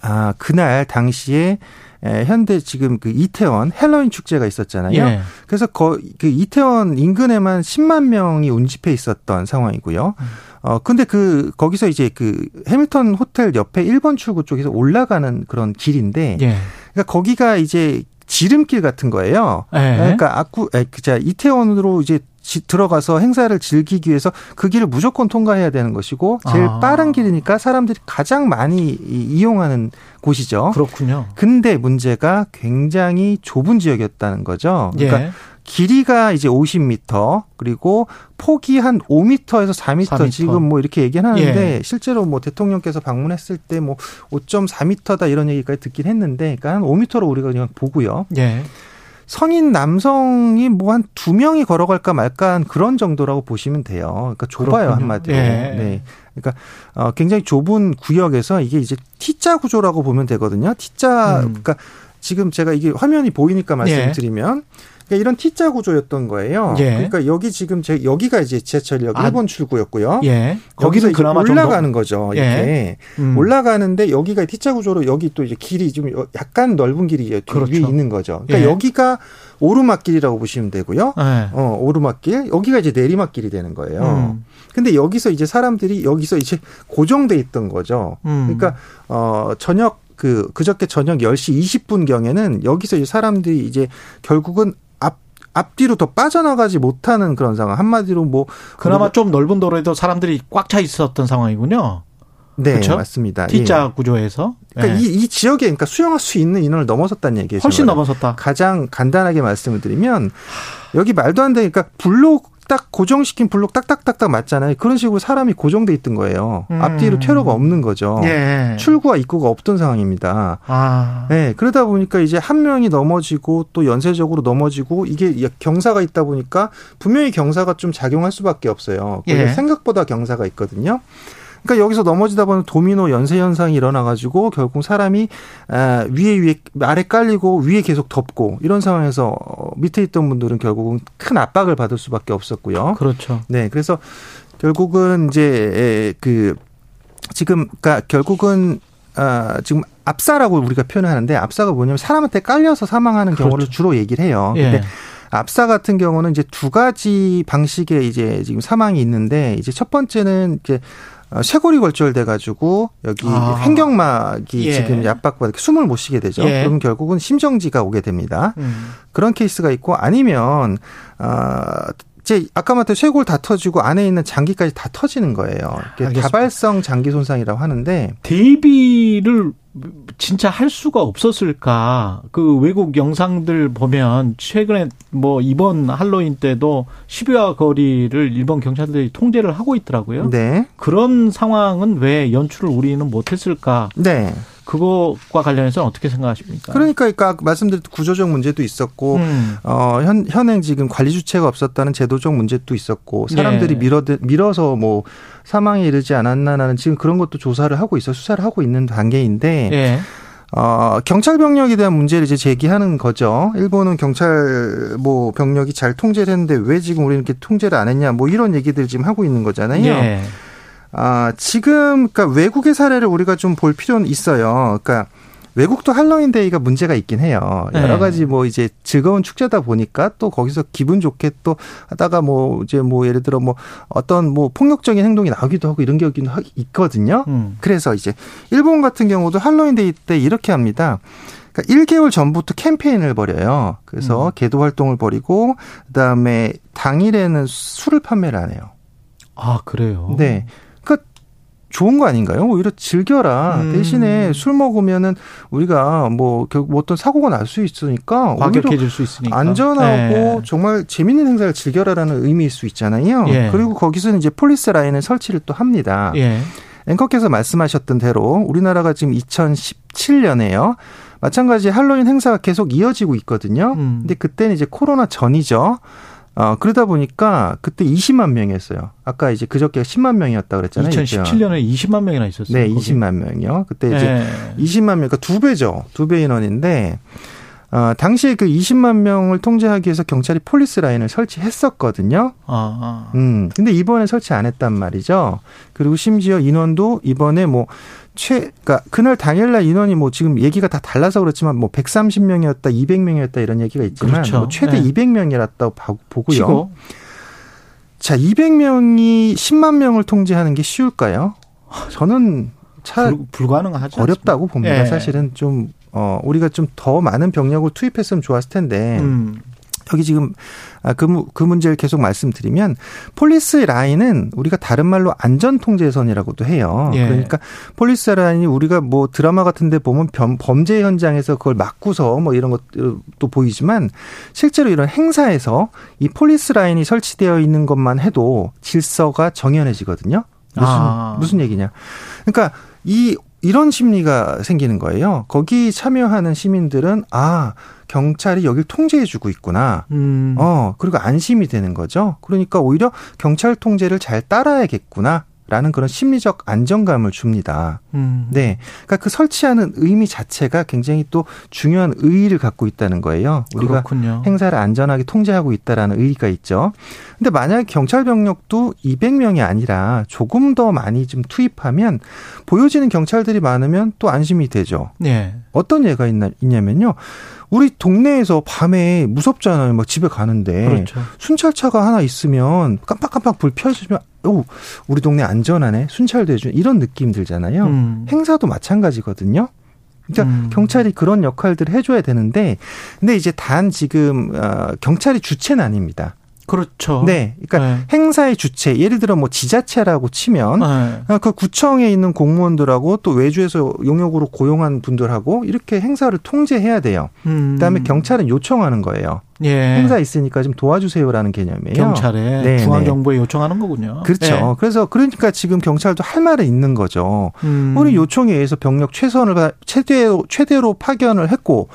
아 그날 당시에 에, 현대 지금 그 이태원 헬로윈 축제가 있었잖아요. 예. 그래서 거, 그 이태원 인근에만 10만 명이 운집해 있었던 상황이고요. 음. 어 근데 그 거기서 이제 그 해밀턴 호텔 옆에 1번 출구 쪽에서 올라가는 그런 길인데, 예. 그러니까 거기가 이제 지름길 같은 거예요. 예. 그러니까 아쿠, 에, 그자 이태원으로 이제 지- 들어가서 행사를 즐기기 위해서 그 길을 무조건 통과해야 되는 것이고 제일 아. 빠른 길이니까 사람들이 가장 많이 이- 이용하는 곳이죠. 그렇군요. 근데 문제가 굉장히 좁은 지역이었다는 거죠. 그러니까 예. 길이가 이제 50m 그리고 폭이 한 5m에서 4m, 4m. 지금 뭐 이렇게 얘기는 하는데 예. 실제로 뭐 대통령께서 방문했을 때 뭐 5.4m다 이런 얘기까지 듣긴 했는데 그러니까 한 5m로 우리가 그냥 보고요. 예. 성인 남성이 뭐 한 두 명이 걸어갈까 말까 한 그런 정도라고 보시면 돼요. 그러니까 좁아요 그렇군요. 한마디로. 예. 네. 그러니까 어 굉장히 좁은 구역에서 이게 이제 T자 구조라고 보면 되거든요. T자 음. 그러니까 지금 제가 이게 화면이 보이니까 말씀드리면 그러니까 이런 T자 구조였던 거예요. 예. 그러니까 여기 지금 제 여기가 이제 지하철역 아. 1번 출구였고요. 예. 거기서 그나마 올라가는 거죠. 이렇게 예. 음. 올라가는데 여기가 T자 구조로 여기 또 이제 길이 좀 약간 넓은 길이 뒤 그렇죠. 있는 거죠. 그러니까 예. 여기가 오르막길이라고 보시면 되고요. 예. 어, 오르막길. 여기가 이제 내리막길이 되는 거예요. 음. 근데 여기서 이제 사람들이 여기서 이제 고정돼 있던 거죠. 음. 그러니까 어 저녁 그 그저께 저녁 10시 20분 경에는 여기서 이제 사람들이 이제 결국은 앞 앞뒤로 더 빠져나가지 못하는 그런 상황. 한마디로 뭐 그나마 좀 넓은 도로에도 사람들이 꽉 차 있었던 상황이군요. 네, 그렇죠? 맞습니다. T자 예. 구조에서. 그러니까 예. 이, 이 지역에 그러니까 수용할 수 있는 인원을 넘어섰다는 얘기예요. 훨씬. 넘어섰다. 가장 간단하게 말씀을 드리면 여기 말도 안 되니까 블록 딱 고정시킨 블록 딱딱딱딱 맞잖아요. 그런 식으로 사람이 고정돼 있던 거예요. 음. 앞뒤로 퇴로가 없는 거죠. 예. 출구와 입구가 없던 상황입니다. 아. 네, 그러다 보니까 이제 한 명이 넘어지고 또 연쇄적으로 넘어지고 이게 경사가 있다 보니까 분명히 경사가 좀 작용할 수밖에 없어요. 예. 생각보다 경사가 있거든요. 그러니까 여기서 넘어지다 보면 도미노 연쇄 현상이 일어나가지고 결국 사람이 아, 위에 위에 아래 깔리고 위에 계속 덮고 이런 상황에서 어, 밑에 있던 분들은 결국은 큰 압박을 받을 수밖에 없었고요. 그렇죠. 네, 그래서 결국은 이제 에, 그 지금 그러니까 결국은 아 지금 압사라고 우리가 표현하는데 압사가 뭐냐면 사람한테 깔려서 사망하는 경우를 그렇죠. 주로 얘기를 해요. 예. 근데 압사 같은 경우는 이제 두 가지 방식의 이제 지금 사망이 있는데 이제 첫 번째는 이제 어, 쇄골이 골절돼 가지고 여기 아. 횡격막이 예. 지금 압박받아 숨을 못 쉬게 되죠. 예. 그러면 결국은 심정지가 오게 됩니다. 음. 그런 케이스가 있고 아니면 어 이제 아까 말했던 쇄골 다 터지고 안에 있는 장기까지 다 터지는 거예요. 이게. 다발성 장기 손상이라고 하는데 대비를 진짜 할 수가 없었을까? 그 외국 영상들 보면 최근에 뭐 이번 할로윈 때도 시비와 거리를 일본 경찰들이 통제를 하고 있더라고요. 네. 그런 상황은 왜 연출을 우리는 못했을까? 네. 그것과 관련해서는 어떻게 생각하십니까? 그러니까 아까 말씀드린 구조적 문제도 있었고 음. 어, 현, 현행 지금 관리 주체가 없었다는 제도적 문제도 있었고 사람들이 예. 밀어 밀어서 뭐 사망에 이르지 않았나라는 지금 그런 것도 조사를 하고 있어 수사를 하고 있는 단계인데 예. 어, 경찰 병력에 대한 문제를 이제 제기하는 거죠. 일본은 경찰 뭐 병력이 잘 통제를 했는데 왜 지금 우리는 이렇게 통제를 안 했냐 뭐 이런 얘기들 지금 하고 있는 거잖아요. 예. 아, 지금 그러니까 외국의 사례를 우리가 좀 볼 필요는 있어요. 그러니까 외국도 할로윈 데이가 문제가 있긴 해요. 네. 여러 가지 뭐 이제 즐거운 축제다 보니까 또 거기서 기분 좋게 또 하다가 뭐 이제 뭐 예를 들어 뭐 어떤 뭐 폭력적인 행동이 나오기도 하고 이런 게 있거든요. 음. 그래서 이제 일본 같은 경우도 할로윈 데이 때 이렇게 합니다. 그러니까 1개월 전부터 캠페인을 벌여요. 그래서 음. 계도 활동을 벌이고 그다음에 당일에는 술을 판매를 안 해요. 아, 그래요. 네. 좋은 거 아닌가요? 오히려 즐겨라. 음. 대신에 술 먹으면은 우리가 뭐 결국 뭐 어떤 사고가 날 수 있으니까 과격해질 수 있으니까. 안전하고 네. 정말 재밌는 행사를 즐겨라라는 의미일 수 있잖아요. 예. 그리고 거기서는 이제 폴리스 라인을 설치를 또 합니다. 예. 앵커께서 말씀하셨던 대로 우리나라가 지금 2017년에요. 마찬가지 할로윈 행사가 계속 이어지고 있거든요. 음. 근데 그때는 이제 코로나 전이죠. 어, 그러다 보니까 그때 20만 명이었어요. 아까 이제 그저께 10만 명이었다 그랬잖아요. 2017년에 20만 명이나 있었어요. 네, 거기. 20만 명이요. 그때 이제 예. 20만 명, 그러니까 두 배죠. 두 배 인원인데, 어, 당시에 그 20만 명을 통제하기 위해서 경찰이 폴리스 라인을 설치했었거든요. 아, 아. 음, 근데 이번에 설치 안 했단 말이죠. 그리고 심지어 인원도 이번에 뭐, 최, 그니까 그날 당일날 인원이 뭐 지금 얘기가 다 달라서 그렇지만 뭐 130명이었다, 200명이었다 이런 얘기가 있지만 그렇죠. 뭐 최대 네. 200명이었다고 보고요. 치고 자, 200명이 10만 명을 통제하는 게 쉬울까요? 저는 차, 불, 불가능하죠. 어렵다고 봅니다. 예. 사실은 좀 어, 우리가 좀 더 많은 병력을 투입했으면 좋았을 텐데 음. 여기 지금 아, 그, 무- 그 문제를 계속 말씀드리면 폴리스 라인은 우리가 다른 말로 안전 통제선이라고도 해요. 예. 그러니까 폴리스 라인이 우리가 뭐 드라마 같은데 보면 범, 범죄 현장에서 그걸 막고서 뭐 이런 것도 보이지만 실제로 이런 행사에서 이 폴리스 라인이 설치되어 있는 것만 해도 질서가 정연해지거든요. 무슨 아. 무슨 얘기냐? 그러니까 이 이런 심리가 생기는 거예요. 거기 참여하는 시민들은 아 경찰이 여길 통제해주고 있구나. 음. 어 그리고 안심이 되는 거죠. 그러니까 오히려 경찰 통제를 잘 따라야겠구나. 라는 그런 심리적 안정감을 줍니다. 음. 네. 그러니까 그 설치하는 의미 자체가 굉장히 또 중요한 의의를 갖고 있다는 거예요. 우리가 그렇군요. 행사를 안전하게 통제하고 있다라는 의의가 있죠. 근데 만약 경찰 병력도 200명이 아니라 조금 더 많이 좀 투입하면 보여지는 경찰들이 많으면 또 안심이 되죠. 예. 어떤 예가 있나, 있냐면요. 우리 동네에서 밤에 무섭잖아요. 막 집에 가는데. 그렇죠. 순찰차가 하나 있으면 깜빡깜빡 불 켜주면, 오, 우리 동네 안전하네. 순찰도 해주는 이런 느낌 들잖아요. 음. 행사도 마찬가지거든요. 그러니까 음. 경찰이 그런 역할들을 해줘야 되는데, 근데 이제 단 지금 어, 경찰이 주체는 아닙니다. 그렇죠. 네, 그러니까 네. 행사의 주체, 예를 들어 뭐 지자체라고 치면 네. 아, 그 구청에 있는 공무원들하고 또 외주에서 용역으로 고용한 분들하고 이렇게 행사를 통제해야 돼요. 음. 그다음에 경찰은 요청하는 거예요. 예. 행사 있으니까 좀 도와주세요라는 개념이에요. 경찰에 네, 중앙정부에 요청하는 거군요. 그렇죠. 예. 그래서 그러니까 지금 경찰도 할 말은 있는 거죠. 음. 우리 요청에 의해서 병력 최선을 다- 최대로 최대로 파견을 했고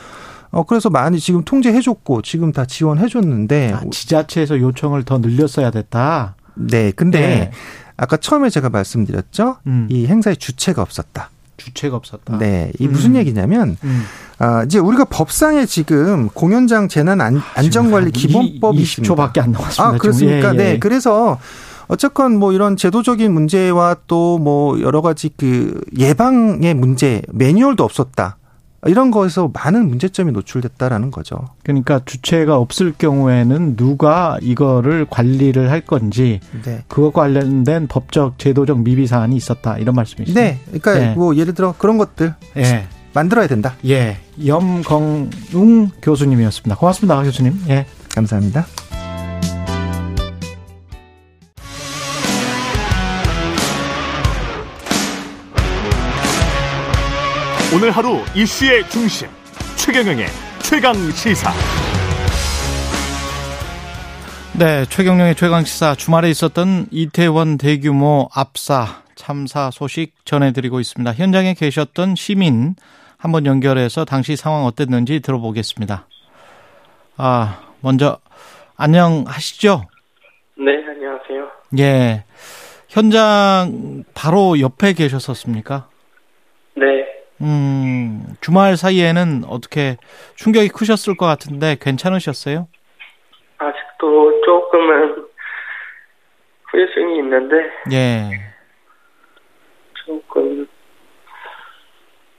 어 그래서 많이 지금 통제해줬고 지금 다 지원해줬는데 아, 지자체에서 요청을 더 늘렸어야 됐다. 네 근데 네. 아까 처음에 제가 말씀드렸죠 음. 이 행사의 주체가 없었다. 주체가 없었다. 네, 이 무슨 음. 얘기냐면 음. 아 이제 우리가 법상에 지금 공연장 재난 안, 안전관리 기본법이 있습니다. 20초밖에 안 남았습니다. 아, 지금. 그렇습니까? 예, 예. 네. 그래서 어쨌건 뭐 이런 제도적인 문제와 또 뭐 여러 가지 그 예방의 문제, 매뉴얼도 없었다. 이런 거에서 많은 문제점이 노출됐다라는 거죠. 그러니까 주체가 없을 경우에는 누가 이거를 관리를 할 건지 네. 그것과 관련된 법적 제도적 미비 사안이 있었다 이런 말씀이시죠? 네. 그러니까 네. 뭐 예를 들어 그런 것들 예. 만들어야 된다. 예. 염건웅 교수님이었습니다. 고맙습니다, 교수님. 예. 감사합니다. 오늘 하루 이슈의 중심 최경영의 최강 시사. 네, 최경령의 최강 시사 주말에 있었던 이태원 대규모 압사 참사 소식 전해드리고 있습니다. 현장에 계셨던 시민 한번 연결해서 당시 상황 어땠는지 들어보겠습니다. 아, 먼저 안녕하시죠? 네, 안녕하세요. 예. 현장 바로 옆에 계셨었습니까? 네, 음, 주말 사이에는 어떻게 충격이 크셨을 것 같은데 괜찮으셨어요? 아직도 조금은 후유증이 있는데 예. 조금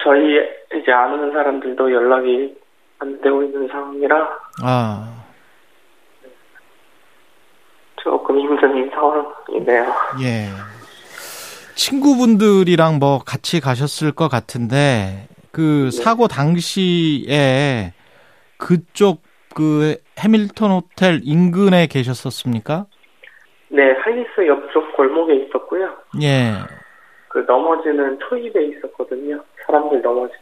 저희 이제 아는 사람들도 연락이 안 되고 있는 상황이라 아, 조금 힘든 상황이네요. 예. 친구분들이랑 뭐 같이 가셨을 것 같은데 그 사고 당시에 그쪽 그 해밀턴 호텔 인근에 계셨었습니까? 네, 할리스 옆쪽 골목에 있었고요. 예. 그 넘어지는 초입에 있었거든요. 사람들 넘어지는.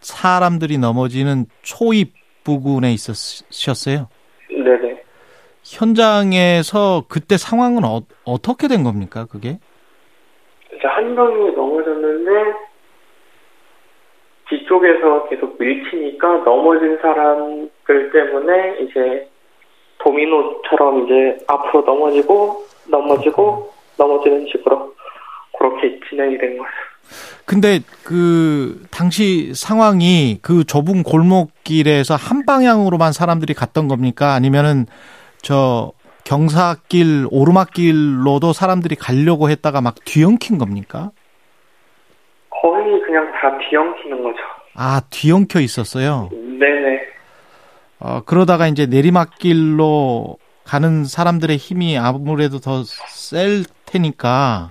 사람들이 넘어지는 초입 부근에 있으셨어요. 네네. 현장에서 그때 상황은 어, 어떻게 된 겁니까? 그게? 이제 한 명이 넘어졌는데 뒤쪽에서 계속 밀치니까 넘어진 사람들 때문에 이제 도미노처럼 이제 앞으로 넘어지고 넘어지고 넘어지는 식으로 그렇게 진행이 된 거죠. 근데 그 당시 상황이 그 좁은 골목길에서 한 방향으로만 사람들이 갔던 겁니까? 아니면은 저 경사길 오르막길로도 사람들이 가려고 했다가 막 뒤엉킨 겁니까? 거의 그냥 다 뒤엉키는 거죠. 아, 뒤엉켜 있었어요. 네네. 어, 그러다가 이제 내리막길로 가는 사람들의 힘이 아무래도 더 셀 테니까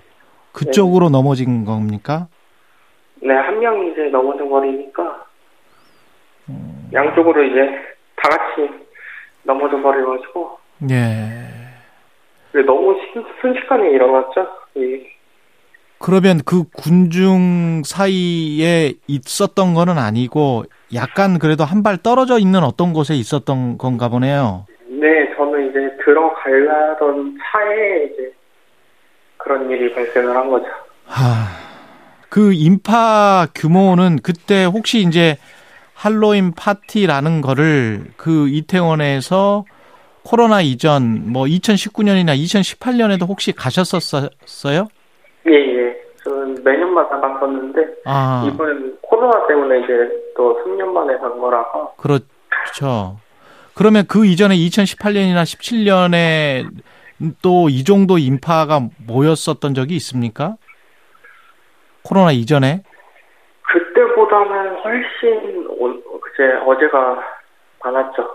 그쪽으로 넘어진 겁니까? 네, 한 명이 이제 넘어져 버리니까 양쪽으로 이제 다 같이 넘어져 버려가지고 예. 너무 신- 순식간에 일어났죠. 이 그러면 그 군중 사이에 있었던 거는 아니고 약간 그래도 한 발 떨어져 있는 어떤 곳에 있었던 건가 보네요. 네, 저는 이제 들어가려던 차에 이제 그런 일이 발생을 한 거죠. 하, 그 인파 규모는 그때 혹시 이제 할로윈 파티라는 거를 그 이태원에서 코로나 이전 뭐 2019년이나 2018년에도 혹시 가셨었어요? 예, 예. 저는 매년마다 갔었는데 아, 이번엔 코로나 때문에 이제 또 3년 만에 간 거라서 그렇죠. 그러면 그 이전에 2018년이나 17년에 또 이 정도 인파가 모였었던 적이 있습니까? 코로나 이전에? 그때보다는 훨씬 오- 그제 어제가 많았죠.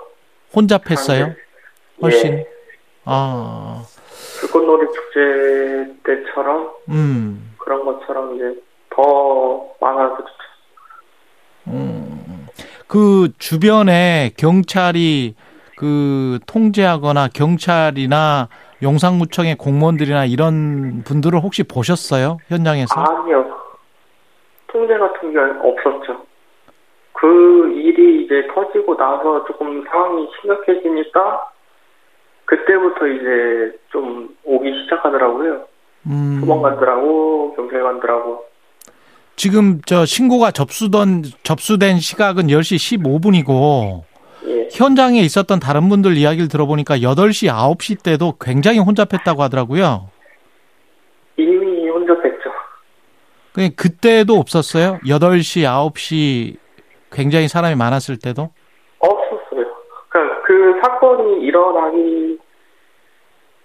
혼잡했어요? 훨씬? 예. 아, 불꽃놀이 축제 때처럼 음. 그런 것처럼 이제 더 많아졌죠. 음, 그 주변에 경찰이 그 통제하거나 경찰이나 용산구청의 공무원들이나 이런 분들을 혹시 보셨어요? 현장에서? 아니요. 통제 같은 게 없었죠. 그 일이 이제 터지고 나서 조금 상황이 심각해지니까 그때부터 이제 좀 오기 시작하더라고요. 음, 소방관들하고 경찰관들하고. 지금 저 신고가 접수된 접수된 시각은 10시 15분이고 예. 현장에 있었던 다른 분들 이야기를 들어보니까 8시, 9시 때도 굉장히 혼잡했다고 하더라고요. 이미 혼잡했죠. 그 그때도 없었어요? 8시, 9시 굉장히 사람이 많았을 때도? 그 사건이 일어나기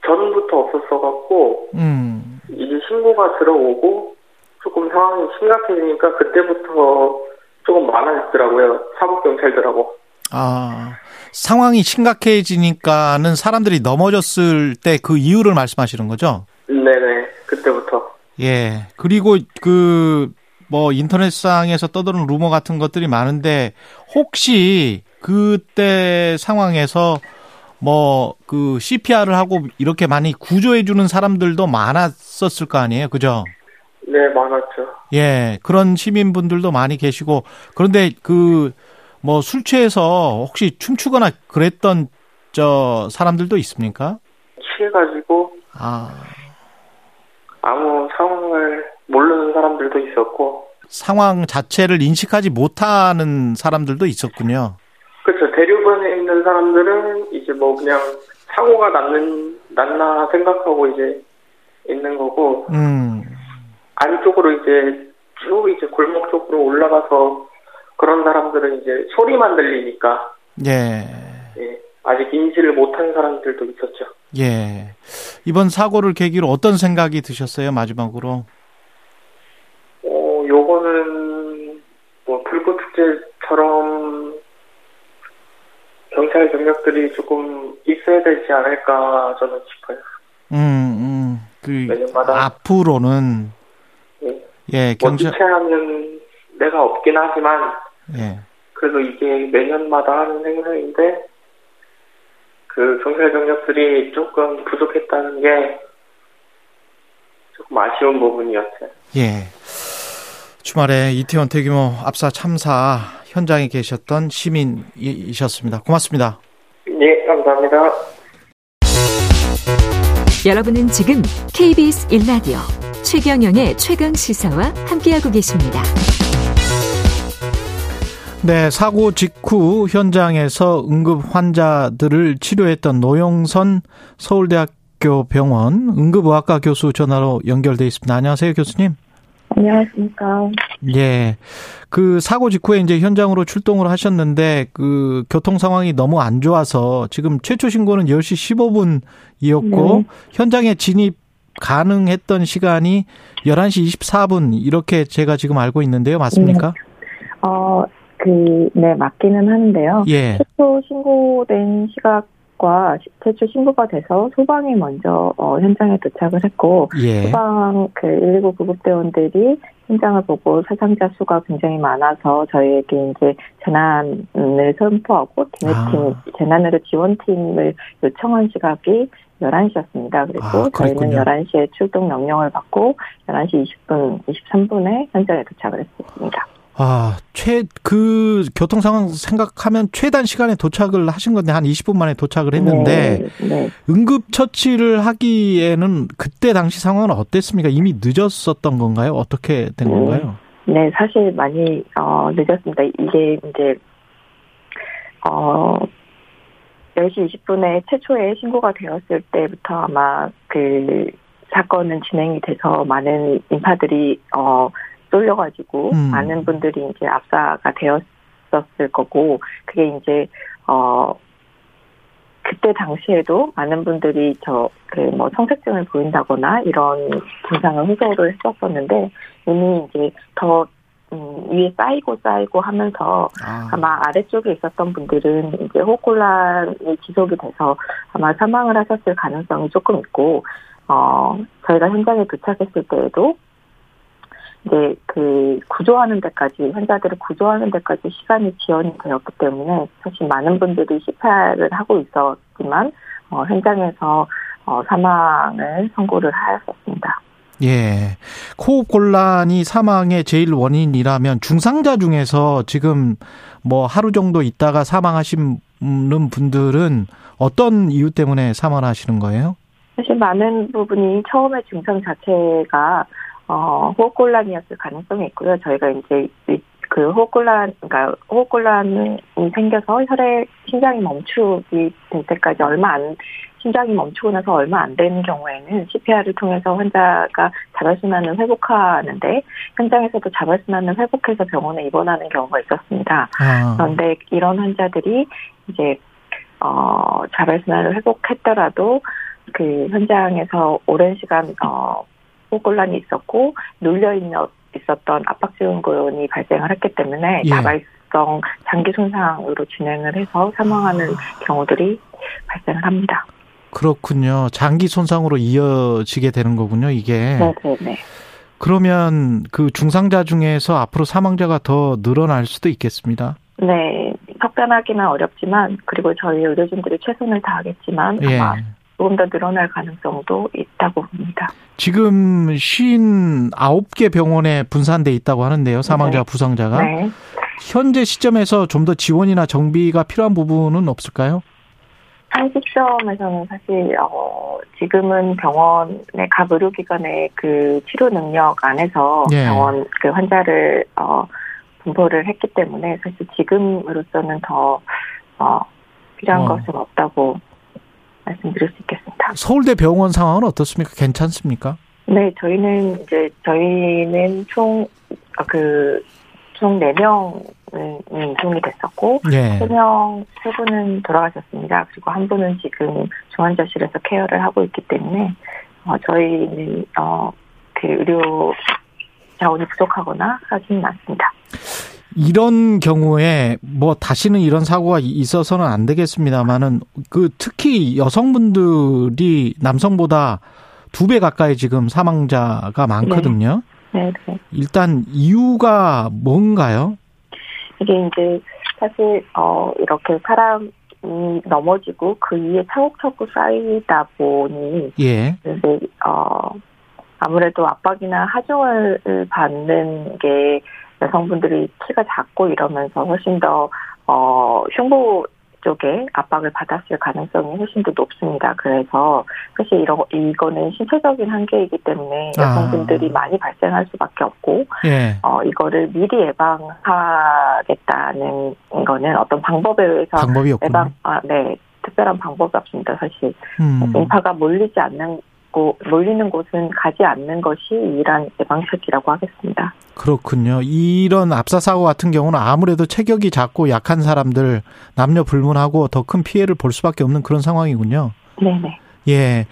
전부터 없었어갖고 음. 이제 신고가 들어오고 조금 상황이 심각해지니까 그때부터 조금 많아졌더라고요. 사법경찰들하고. 아, 상황이 심각해지니까는 사람들이 넘어졌을 때 그 이유를 말씀하시는 거죠? 네네. 그때부터. 예. 그리고 그, 뭐, 인터넷상에서 떠도는 루머 같은 것들이 많은데, 혹시 그때 상황에서 뭐, 그 CPR을 하고 이렇게 많이 구조해 주는 사람들도 많았었을 거 아니에요? 그죠? 네, 많았죠. 예. 그런 시민분들도 많이 계시고, 그런데 그, 뭐, 술 취해서 혹시 춤추거나 그랬던 저 사람들도 있습니까? 취해가지고 아, 아무 상황을 모르는 사람들도 있었고. 상황 자체를 인식하지 못하는 사람들도 있었군요. 그렇죠. 대류변에 있는 사람들은 이제 뭐 그냥 사고가 났는, 났나 생각하고 이제 있는 거고, 음, 안쪽으로 이제 쭉 이제 골목 쪽으로 올라가서 그런 사람들은 이제 소리만 들리니까 예. 예, 아직 인지를 못한 사람들도 있었죠. 예. 이번 사고를 계기로 어떤 생각이 드셨어요, 마지막으로? 어, 요거는 뭐 불꽃 축제처럼 경찰 경력들이 조금 있어야 되지 않을까 저는 싶어요. 음, 음. 그. 앞으로는 예. 예, 뭐 경찰 주최하는 데가 없긴 하지만 예. 그래도 이게 매년마다 하는 행사인데 그 경찰 경력들이 조금 부족했다는 게 조금 아쉬운 부분이었어요. 예. 주말에 이태원 대규모 압사 참사 현장에 계셨던 시민이셨습니다. 고맙습니다. 예, 감사합니다. 여러분은 지금 KBS 1라디오 최경영의 최강 시사와 함께하고 계십니다. 네, 사고 직후 현장에서 응급 환자들을 치료했던 노영선 서울대학교 병원 응급의학과 교수 전화로 연결돼 있습니다. 안녕하세요, 교수님. 안녕하십니까. 예. 그 사고 직후에 이제 현장으로 출동을 하셨는데 그 교통 상황이 너무 안 좋아서 지금 최초 신고는 10시 15분이었고 네. 현장에 진입 가능했던 시간이 11시 24분 이렇게 제가 지금 알고 있는데요. 맞습니까? 어, 그, 네, 맞기는 하는데요. 예. 최초 신고된 시각 과 시- 최초 신고가 돼서 소방이 먼저 어, 현장에 도착을 했고, 예. 소방 그 119 구급대원들이 현장을 보고 사상자 수가 굉장히 많아서 저희에게 이제 재난을 선포하고 기내팀, 아. 재난으로 지원팀을 요청한 시각이 11시였습니다. 그리고 아, 저희는 그랬군요. 11시에 출동 명령을 받고 11시 20분, 23분에 현장에 도착을 했습니다. 아, 최, 그, 교통 상황 생각하면 최단 시간에 도착을 하신 건데 한 20분 만에 도착을 했는데 네, 네. 응급 처치를 하기에는 그때 당시 상황은 어땠습니까? 이미 늦었었던 건가요? 어떻게 된 음. 건가요? 네, 사실 많이 어, 늦었습니다. 이게 이제 어 10시 20분에 최초에 신고가 되었을 때부터 아마 그 사건은 진행이 돼서 많은 인파들이 어 쏠려가지고 음. 많은 분들이 이제 압사가 되었었을 거고 그게 이제 어 그때 당시에도 많은 분들이 저 그 뭐 성색증을 보인다거나 이런 증상을 호소를 했었었는데 이미 이제 더 음, 위에 쌓이고 쌓이고 하면서 아, 아마 아래쪽에 있었던 분들은 이제 호흡곤란이 지속이 돼서 아마 사망을 하셨을 가능성이 조금 있고 어 저희가 현장에 도착했을 때에도 이제 그 구조하는 데까지 환자들을 구조하는 데까지 시간이 지연이 되었기 때문에 사실 많은 분들이 CPR을 하고 있었지만 어, 현장에서 어, 사망을 선고를 하였었습니다. 예. 호흡 곤란이 사망의 제일 원인이라면 중상자 중에서 지금 뭐 하루 정도 있다가 사망하시는 분들은 어떤 이유 때문에 사망을 하시는 거예요? 사실 많은 부분이 처음에 증상 자체가 어, 호흡곤란이었을 가능성이 있고요. 저희가 이제 이- 그 호흡곤란, 그러니까 호흡곤란이 생겨서 혈액, 심장이 멈추기 될 때까지 얼마 안, 심장이 멈추고 나서 얼마 안 되는 경우에는 CPR을 통해서 환자가 자발순환을 회복하는데 현장에서도 자발순환을 회복해서 병원에 입원하는 경우가 있었습니다. 아, 그런데 이런 환자들이 이제 어 자발순환을 회복했더라도 그 현장에서 오랜 시간 어 호흡곤란이 있었고 눌려 있는 있었던 압박지원고연이 발생을 했기 때문에 예. 다발성 장기 손상으로 진행을 해서 사망하는 경우들이 발생을 합니다. 그렇군요. 장기 손상으로 이어지게 되는 거군요, 이게. 네, 네, 네. 그러면 그 중상자 중에서 앞으로 사망자가 더 늘어날 수도 있겠습니다. 네, 석변하기는 어렵지만 그리고 저희 의료진들이 최선을 다하겠지만 예. 아마 조금 더 늘어날 가능성도 있다고 봅니다. 지금 59개 병원에 분산돼 있다고 하는데요. 사망자, 네. 부상자가. 네. 현재 시점에서 좀 더 지원이나 정비가 필요한 부분은 없을까요? 한 시점에서는 사실 어 지금은 병원의 각 의료기관의 그 치료 능력 안에서 예. 병원 그 환자를 어 분포를 했기 때문에 사실 지금으로서는 더 어 필요한 어. 것은 없다고 말씀드릴 수 있겠습니다. 서울대 병원 상황은 어떻습니까? 괜찮습니까? 네, 저희는 이제 저희는 총 그총 4명은 이송이 됐었고 예. 3명, 3분은 돌아가셨습니다. 그리고 한 분은 지금 중환자실에서 케어를 하고 있기 때문에 어, 저희는 어, 그 의료 자원이 부족하거나 하지는 않습니다. 이런 경우에 뭐 다시는 이런 사고가 있어서는 안 되겠습니다만은 그 특히 여성분들이 남성보다 두 배 가까이 지금 사망자가 많거든요. 네, 네. 일단 이유가 뭔가요? 이게 이제 사실 어 이렇게 사람이 넘어지고 그 위에 차곡차곡 쌓이다 보니 예. 이제 어 아무래도 압박이나 하중을 받는 게 여성분들이 키가 작고 이러면서 훨씬 더 어 흉부 쪽에 압박을 받았을 가능성이 훨씬 더 높습니다. 그래서 사실 이런 이거는 신체적인 한계이기 때문에 아. 여성분들이 많이 발생할 수밖에 없고 예. 어 이거를 미리 예방하겠다는 거는 어떤 방법에 의해서 방법이 없군요. 예방 아네 특별한 방법이 없습니다. 사실 음. 인파가 몰리지 않는 곳 몰리는 곳은 가지 않는 것이 유일한 예방책이라고 하겠습니다. 그렇군요. 이런 압사 사고 같은 경우는 아무래도 체격이 작고 약한 사람들 남녀 불문하고 더 큰 피해를 볼 수밖에 없는 그런 상황이군요. 네네. 예.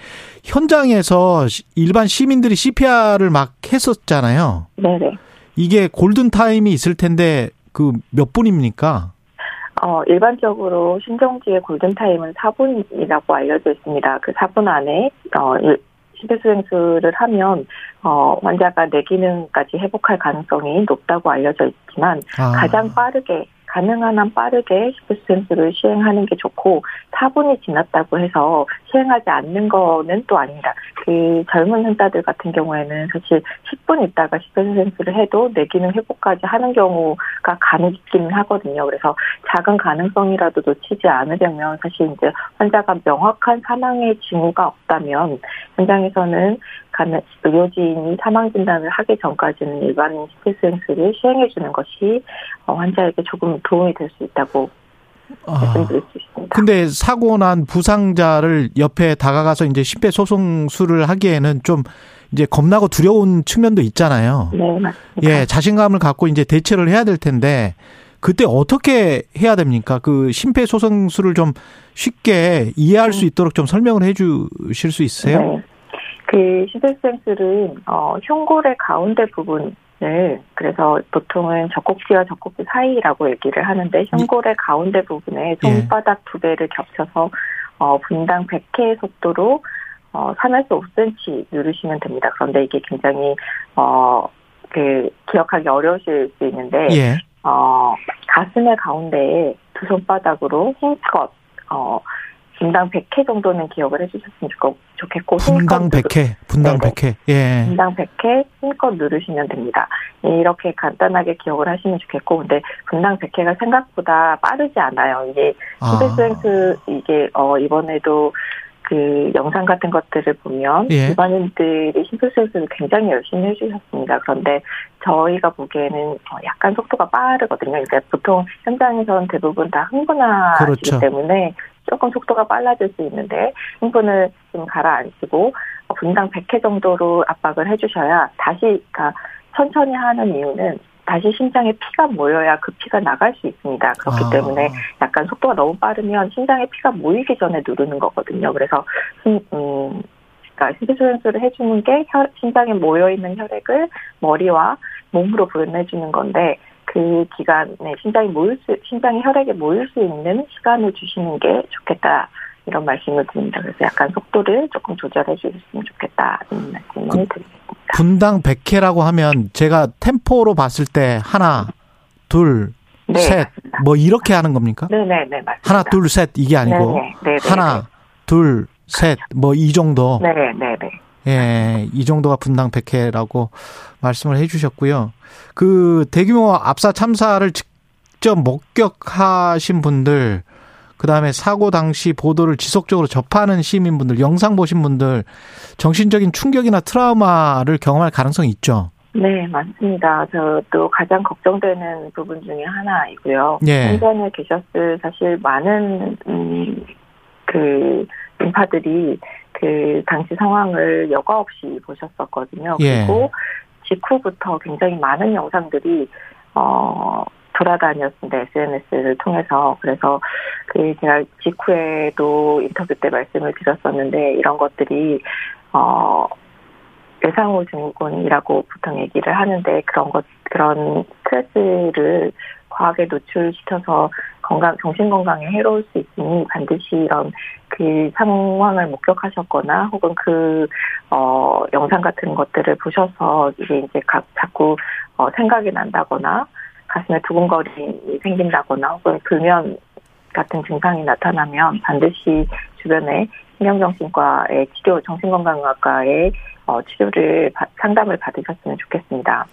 현장에서 시- 일반 시민들이 CPR을 막 했었잖아요. 네네. 이게 골든 타임이 있을 텐데 그 몇 분입니까? 어, 일반적으로 신정지의 골든타임은 4분이라고 알려져 있습니다. 그 4분 안에, 어, 일- 심폐소생술을 하면, 어, 환자가 뇌 기능까지 회복할 가능성이 높다고 알려져 있지만, 아. 가장 빠르게, 가능한 한 빠르게 심폐소생술을 시행하는 게 좋고, 4분이 지났다고 해서 시행하지 않는 거는 또 아닙니다. 그 젊은 환자들 같은 경우에는 사실 10분 있다가 심폐소생술을 해도 뇌기능 회복까지 하는 경우가 간혹 있기는 하거든요. 그래서 작은 가능성이라도 놓치지 않으려면 사실 이제 환자가 명확한 사망의 징후가 없다면 현장에서는 가능- 의료진이 사망 진단을 하기 전까지는 일반인 심폐소생술을 시행해 주는 것이 어, 환자에게 조금 도움이 될 수 있다고 아. 말씀드릴 수 있습니다. 근데 사고 난 부상자를 옆에 다가가서 이제 심폐소생술을 하기에는 좀 이제 겁나고 두려운 측면도 있잖아요. 네, 맞습니다. 예, 자신감을 갖고 이제 대처를 해야 될 텐데 그때 어떻게 해야 됩니까? 그 심폐소생술을 좀 쉽게 이해할 수 있도록 좀 설명을 해 주실 수 있으세요? 네. 그 심폐소생술은 어, 흉골의 가운데 부분을 그래서 보통은 젖꼭지와 젖꼭지 사이라고 얘기를 하는데 흉골의 가운데 부분에 손바닥 두 개를 겹쳐서 어, 분당 100회 속도로 어, 3에서 5cm 누르시면 됩니다. 그런데 이게 굉장히 어, 그 기억하기 어려우실 수 있는데 예. 어, 가슴의 가운데에 두 손바닥으로 힘껏, 어, 분당 100회 정도는 기억을 해주셨으면 좋- 좋겠고, 분당 힘껏 누르- 100회, 분당 네네. 100회. 예. 분당 100회 힘껏 누르시면 됩니다. 이렇게 간단하게 기억을 하시면 좋겠고, 근데 분당 100회가 생각보다 빠르지 않아요. 이게 아. 심폐소생술, 이게, 어, 이번에도 그 영상 같은 것들을 보면 예. 일반인들이 심폐소생술을 굉장히 열심히 해주셨습니다. 그런데 저희가 보기에는 어, 약간 속도가 빠르거든요. 이제 보통 현장에서는 대부분 다 흥분하시기 그렇죠. 때문에 조금 속도가 빨라질 수 있는데 흥분을 좀 가라앉히고 어, 분당 100회 정도로 압박을 해주셔야 다시 그러니까 천천히 하는 이유는 다시 심장에 피가 모여야 그 피가 나갈 수 있습니다. 그렇기 아. 때문에 약간 속도가 너무 빠르면 심장에 피가 모이기 전에 누르는 거거든요. 그래서 심, 음, 그러니까 심폐소생술을 해주는 게 혈, 심장에 모여 있는 혈액을 머리와 몸으로 보내주는 건데 그 기간에 심장이 모일 수, 심장에 혈액이 모일 수 있는 시간을 주시는 게 좋겠다. 이런 말씀을 드립니다. 그래서 약간 속도를 조금 조절해 주셨으면 좋겠다. 이런 말씀을 그- 드립니다. 분당 100회라고 하면 제가 템포로 봤을 때 하나, 둘, 네, 셋, 맞습니다. 뭐 이렇게 하는 겁니까? 네네네, 맞습니다. 하나, 둘, 셋 이게 아니고 네네, 네네, 하나, 둘, 셋 뭐 이 정도. 네네네. 예, 이 정도가 분당 100회라고 말씀을 해 주셨고요. 그 대규모 압사 참사를 직접 목격하신 분들, 그 다음에 사고 당시 보도를 지속적으로 접하는 시민분들, 영상 보신 분들, 정신적인 충격이나 트라우마를 경험할 가능성이 있죠. 네, 맞습니다. 저도 가장 걱정되는 부분 중에 하나이고요. 예. 현장에 계셨을 사실 많은 음, 그 인파들이 그 당시 상황을 여과 없이 보셨었거든요. 예. 그리고 직후부터 굉장히 많은 영상들이 어 돌아다녔습니다. SNS를 통해서. 그래서 그 제가 직후에도 인터뷰 때 말씀을 드렸었는데 이런 것들이 어 외상후 증후군이라고 보통 얘기를 하는데 그런 것 그런 스트레스를 과하게 노출시켜서 건강 정신 건강에 해로울 수 있으니 반드시 이런 그 상황을 목격하셨거나 혹은 그 어 영상 같은 것들을 보셔서 이게 이제 각 자꾸 어 생각이 난다거나 가슴에 두근거림이 생긴다거나 혹은 불면 같은 증상이 나타나면 반드시 주변에 신경정신과의 치료, 정신건강의학과의 어, 치료를 상담을 받으셨으면 좋겠습니다.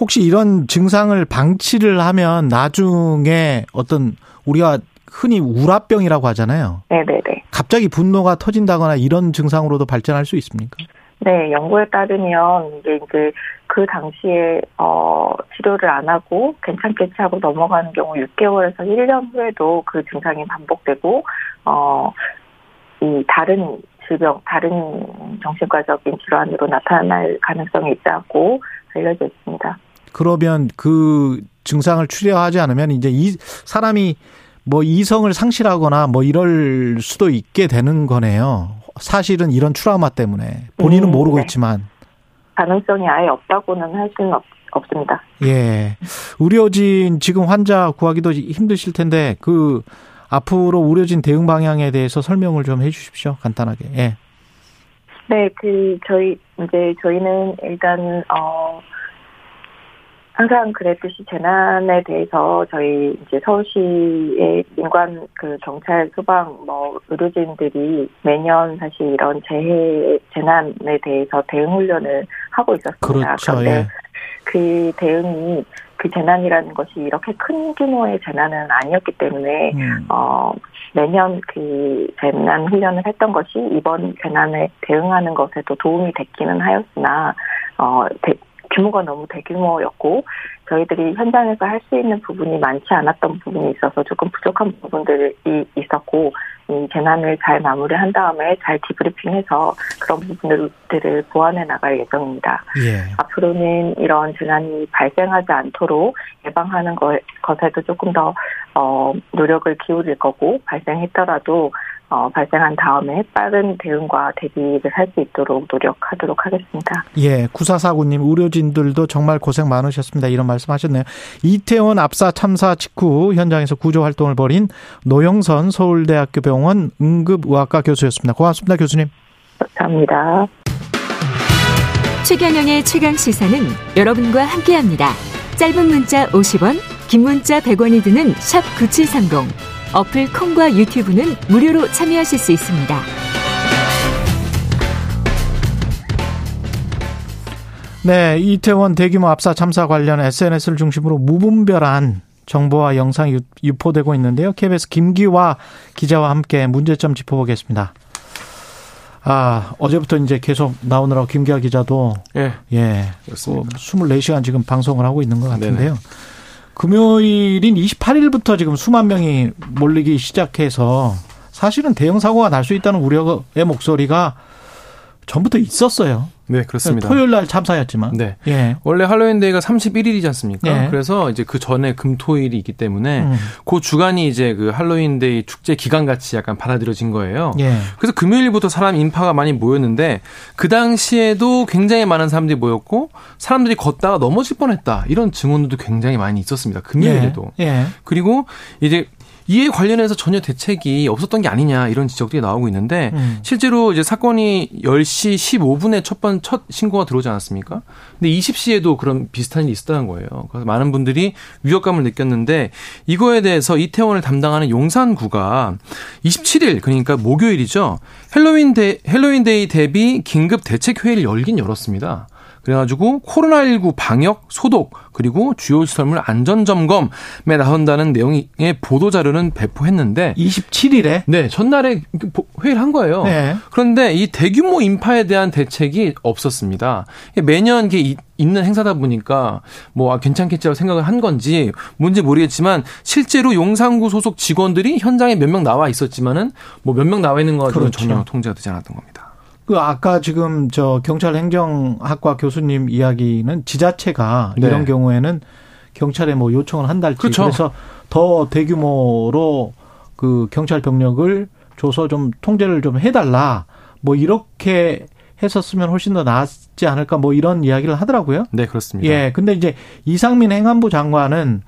혹시 이런 증상을 방치를 하면 나중에 어떤 우리가 흔히 우라병이라고 하잖아요. 네네네. 갑자기 분노가 터진다거나 이런 증상으로도 발전할 수 있습니까? 네, 연구에 따르면 이게 이제 그 당시에 어 치료를 안 하고 괜찮겠지 하고 넘어가는 경우 6개월에서 1년 후에도 그 증상이 반복되고 어이 다른 질병, 다른 정신과적인 질환으로 나타날 가능성이 있다고 알려져 있습니다. 그러면 그 증상을 치료하지 않으면 이제 이 사람이 뭐 이성을 상실하거나 뭐 이럴 수도 있게 되는 거네요. 사실은 이런 트라우마 때문에 본인은 음, 모르고 네. 있지만 가능성이 아예 없다고는 할 수는 없, 없습니다. 예 의료진 지금 환자 구하기도 힘드실 텐데 그 앞으로 의료진 대응 방향에 대해서 설명을 좀 해 주십시오 간단하게 예. 네, 그 저희 이제 저희는 일단 어 항상 그랬듯이 재난에 대해서 저희 이제 서울시의 민관 그 경찰 소방 뭐 의료진들이 매년 사실 이런 재해 재난에 대해서 대응 훈련을 하고 있었습니다. 그렇죠, 그런데 예. 그 대응이 그 재난이라는 것이 이렇게 큰 규모의 재난은 아니었기 때문에 음. 어, 매년 그 재난 훈련을 했던 것이 이번 재난에 대응하는 것에도 도움이 됐기는 하였으나, 어, 대, 규모가 너무 대규모였고, 저희들이 현장에서 할 수 있는 부분이 많지 않았던 부분이 있어서 조금 부족한 부분들이 있었고, 이 재난을 잘 마무리한 다음에 잘 디브리핑해서 그런 부분들을 보완해 나갈 예정입니다. 예. 앞으로는 이런 재난이 발생하지 않도록 예방하는 것, 것에도 조금 더 어, 노력을 기울일 거고 발생했더라도 어, 발생한 다음에 빠른 대응과 대비를 할 수 있도록 노력하도록 하겠습니다. 예, 구사사구님 의료진들도 정말 고생 많으셨습니다. 이런 말씀하셨네요. 이태원 압사 참사 직후 현장에서 구조 활동을 벌인 노영선 서울대학교 병원 응급의학과 교수였습니다. 고맙습니다, 교수님. 감사합니다. 최경영의 최강 시사는 여러분과 함께합니다. 짧은 문자 50원, 긴 문자 100원이 드는 샵 9730. 어플 콩과 유튜브는 무료로 참여하실 수 있습니다. 네, 이태원 대규모 압사 참사 관련 SNS를 중심으로 무분별한 정보와 영상이 유- 유포되고 있는데요. KBS 김기화 기자와 함께 문제점 짚어보겠습니다. 아, 어제부터 이제 계속 나오느라고 김기화 기자도 예. 예, 그렇습니다. 그 24시간 지금 방송을 하고 있는 것 같은데요. 금요일인 28일부터 지금 수만 명이 몰리기 시작해서 사실은 대형 사고가 날 수 있다는 우려의 목소리가 전부터 있었어요. 네, 그렇습니다. 토요일 날 참사였지만. 네. 예. 원래 할로윈 데이가 31일이지 않습니까? 예. 그래서 이제 그 전에 금토일이 있기 때문에 음. 그 주간이 이제 그 할로윈 데이 축제 기간 같이 약간 받아들여진 거예요. 예. 그래서 금요일부터 사람 인파가 많이 모였는데 그 당시에도 굉장히 많은 사람들이 모였고 사람들이 걷다가 넘어질 뻔했다 이런 증언들도 굉장히 많이 있었습니다. 금요일에도. 예. 예. 그리고 이제 이에 관련해서 전혀 대책이 없었던 게 아니냐 이런 지적들이 나오고 있는데 음. 실제로 이제 사건이 10시 15분에 첫번첫 신고가 들어오지 않았습니까? 근데 20시에도 그런 비슷한 일이 있었다는 거예요. 그래서 많은 분들이 위협감을 느꼈는데 이거에 대해서 이태원을 담당하는 용산구가 27일 그러니까 목요일이죠. 헬로윈 데 헬로윈데이 대비 긴급 대책 회의를 열긴 열었습니다. 그래가지고 코로나19 방역, 소독, 그리고 주요 시설물 안전 점검에 나선다는 내용의 보도 자료는 배포했는데 27일에 네 전날에 회의를 한 거예요. 네. 그런데 이 대규모 인파에 대한 대책이 없었습니다. 매년 이게 이- 있는 행사다 보니까 뭐 아, 괜찮겠지라고 생각을 한 건지 뭔지 모르겠지만 실제로 용산구 소속 직원들이 현장에 몇 명 나와 있었지만은 뭐 몇 명 나와 있는 거 가지고 는 그렇죠. 전혀 통제가 되지 않았던 겁니다. 그 아까 지금 저 경찰 행정학과 교수님 이야기는 지자체가 네. 이런 경우에는 경찰에 뭐 요청을 한달지 그렇죠. 그래서 더 대규모로 그 경찰 병력을 줘서 좀 통제를 좀 해달라 뭐 이렇게 했었으면 훨씬 더 나았지 않을까 뭐 이런 이야기를 하더라고요. 네, 그렇습니다. 예. 근데 이제 이상민 행안부 장관은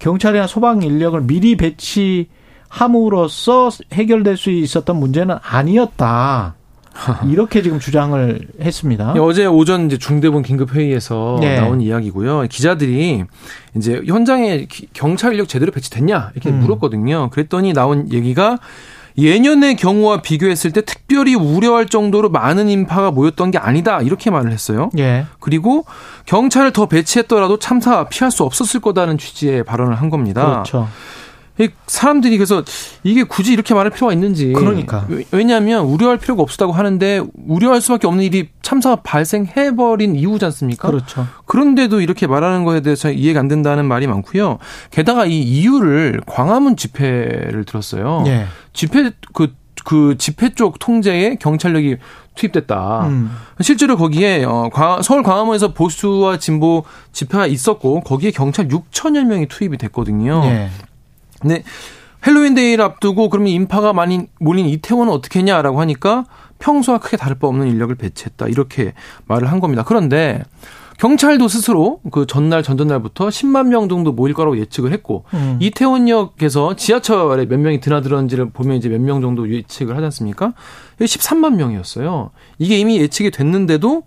경찰이나 소방 인력을 미리 배치함으로써 해결될 수 있었던 문제는 아니었다. [LAUGHS] 이렇게 지금 주장을 했습니다. 예, 어제 오전 이제 중대본 긴급 회의에서 네. 나온 이야기고요. 기자들이 이제 현장에 기- 경찰 인력 제대로 배치됐냐 이렇게 음. 물었거든요. 그랬더니 나온 얘기가 예년의 경우와 비교했을 때 특별히 우려할 정도로 많은 인파가 모였던 게 아니다 이렇게 말을 했어요. 예. 그리고 경찰을 더 배치했더라도 참사 피할 수 없었을 거다는 취지의 발언을 한 겁니다. 그렇죠. 이 사람들이 그래서 이게 굳이 이렇게 말할 필요가 있는지. 그러니까. 왜- 왜냐하면 우려할 필요가 없었다고 하는데 우려할 수밖에 없는 일이 참사가 발생해버린 이유지 않습니까? 그렇죠. 그런데도 이렇게 말하는 거에 대해서 이해가 안 된다는 말이 많고요. 게다가 이 이유를 광화문 집회를 들었어요. 예. 집회 그, 그 집회 쪽 통제에 경찰력이 투입됐다. 음. 실제로 거기에 어, 광- 서울 광화문에서 보수와 진보 집회가 있었고 거기에 경찰 6천여 명이 투입이 됐거든요. 예. 근데 헬로윈 데이를 앞두고 그러면 인파가 많이 몰린 이태원은 어떻게 했냐라고 하니까 평소와 크게 다를 바 없는 인력을 배치했다 이렇게 말을 한 겁니다. 그런데 경찰도 스스로 그 전날 전전날부터 10만 명 정도 모일 거라고 예측을 했고 음. 이태원역에서 지하철에 몇 명이 드나들었는지를 보면 이제 몇 명 정도 예측을 하지 않습니까? 13만 명이었어요. 이게 이미 예측이 됐는데도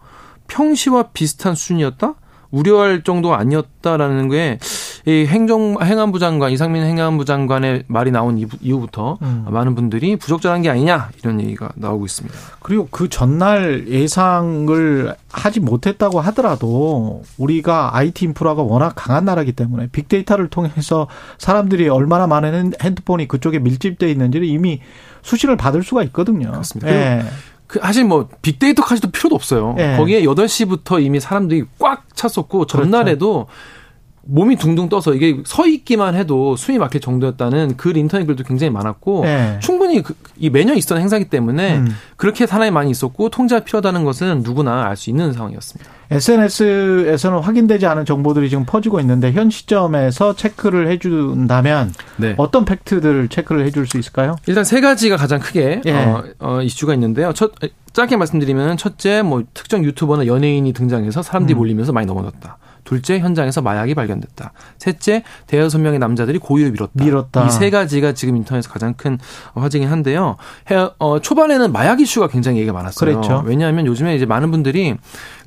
평시와 비슷한 수준이었다? 우려할 정도가 아니었다라는 게 이 행정 행안부 장관 이상민 행안부 장관의 말이 나온 이후- 이후부터 음. 많은 분들이 부적절한 게 아니냐 이런 얘기가 나오고 있습니다. 그리고 그 전날 예상을 하지 못했다고 하더라도 우리가 IT 인프라가 워낙 강한 나라이기 때문에 빅데이터를 통해서 사람들이 얼마나 많은 핸- 핸드폰이 그쪽에 밀집돼 있는지를 이미 수시를 받을 수가 있거든요. 그렇습니다. 예. 그 사실 뭐 빅데이터까지도 필요도 없어요. 예. 거기에 8시부터 이미 사람들이 꽉 찼었고 전날에도 몸이 둥둥 떠서 이게 서 있기만 해도 숨이 막힐 정도였다는 글 인터넷 글도 굉장히 많았고 예. 충분히 그, 이 매년 있었던 행사기 때문에 음. 그렇게 사람이 많이 있었고 통제가 필요하다는 것은 누구나 알 수 있는 상황이었습니다. SNS에서는 확인되지 않은 정보들이 지금 퍼지고 있는데 현 시점에서 체크를 해준다면 네. 어떤 팩트들을 체크를 해줄 수 있을까요? 일단 세 가지가 가장 크게 예. 어, 어, 이슈가 있는데요. 첫 짧게 말씀드리면 첫째 뭐 특정 유튜버나 연예인이 등장해서 사람들이 음. 몰리면서 많이 넘어졌다. 둘째 현장에서 마약이 발견됐다. 셋째 대여섯 명의 남자들이 고의로 밀었다. 밀었다. 이 세 가지가 지금 인터넷에서 가장 큰 화제긴 한데요. 해- 어, 초반에는 마약 이슈가 굉장히 얘기가 많았어요. 그랬죠. 왜냐하면 요즘에 이제 많은 분들이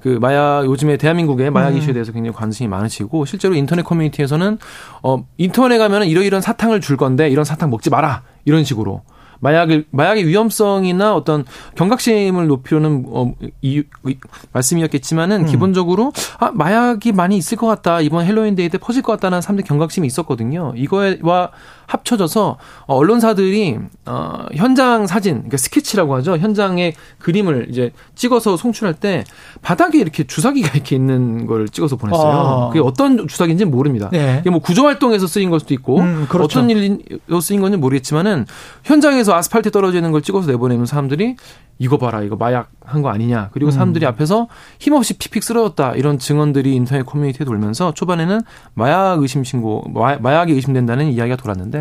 그 마약 요즘에 대한민국의 마약 음. 이슈에 대해서 굉장히 관심이 많으시고 실제로 인터넷 커뮤니티에서는 어 인터넷에 가면은 이러이런 사탕을 줄 건데 이런 사탕 먹지 마라 이런 식으로 마약을 마약의 위험성이나 어떤 경각심을 높이려는 어, 이, 이- 말씀이었겠지만은 음. 기본적으로 아 마약이 많이 있을 것 같다 이번 헬로윈 데이 때 퍼질 것 같다는 사람들 경각심이 있었거든요. 이거와 합쳐져서 어, 언론사들이 어, 현장 사진, 그러니까 스케치라고 하죠. 현장의 그림을 이제 찍어서 송출할 때 바닥에 이렇게 주사기가 이렇게 있는 걸 찍어서 보냈어요. 아. 그게 어떤 주사기인지 는 모릅니다. 네. 이게 뭐 구조 활동에서 쓰인 걸 수도 있고 음, 그렇죠. 어떤 일로 쓰인 건지 모르겠지만은 현장에서 아스팔트에 떨어져 있는 걸 찍어서 내보내면 사람들이 이거 봐라 이거 마약 한 거 아니냐 그리고 음. 사람들이 앞에서 힘없이 픽픽 쓰러졌다 이런 증언들이 인터넷 커뮤니티에 돌면서 초반에는 마약 의심 신고 마, 마약이 의심된다는 이야기가 돌았는데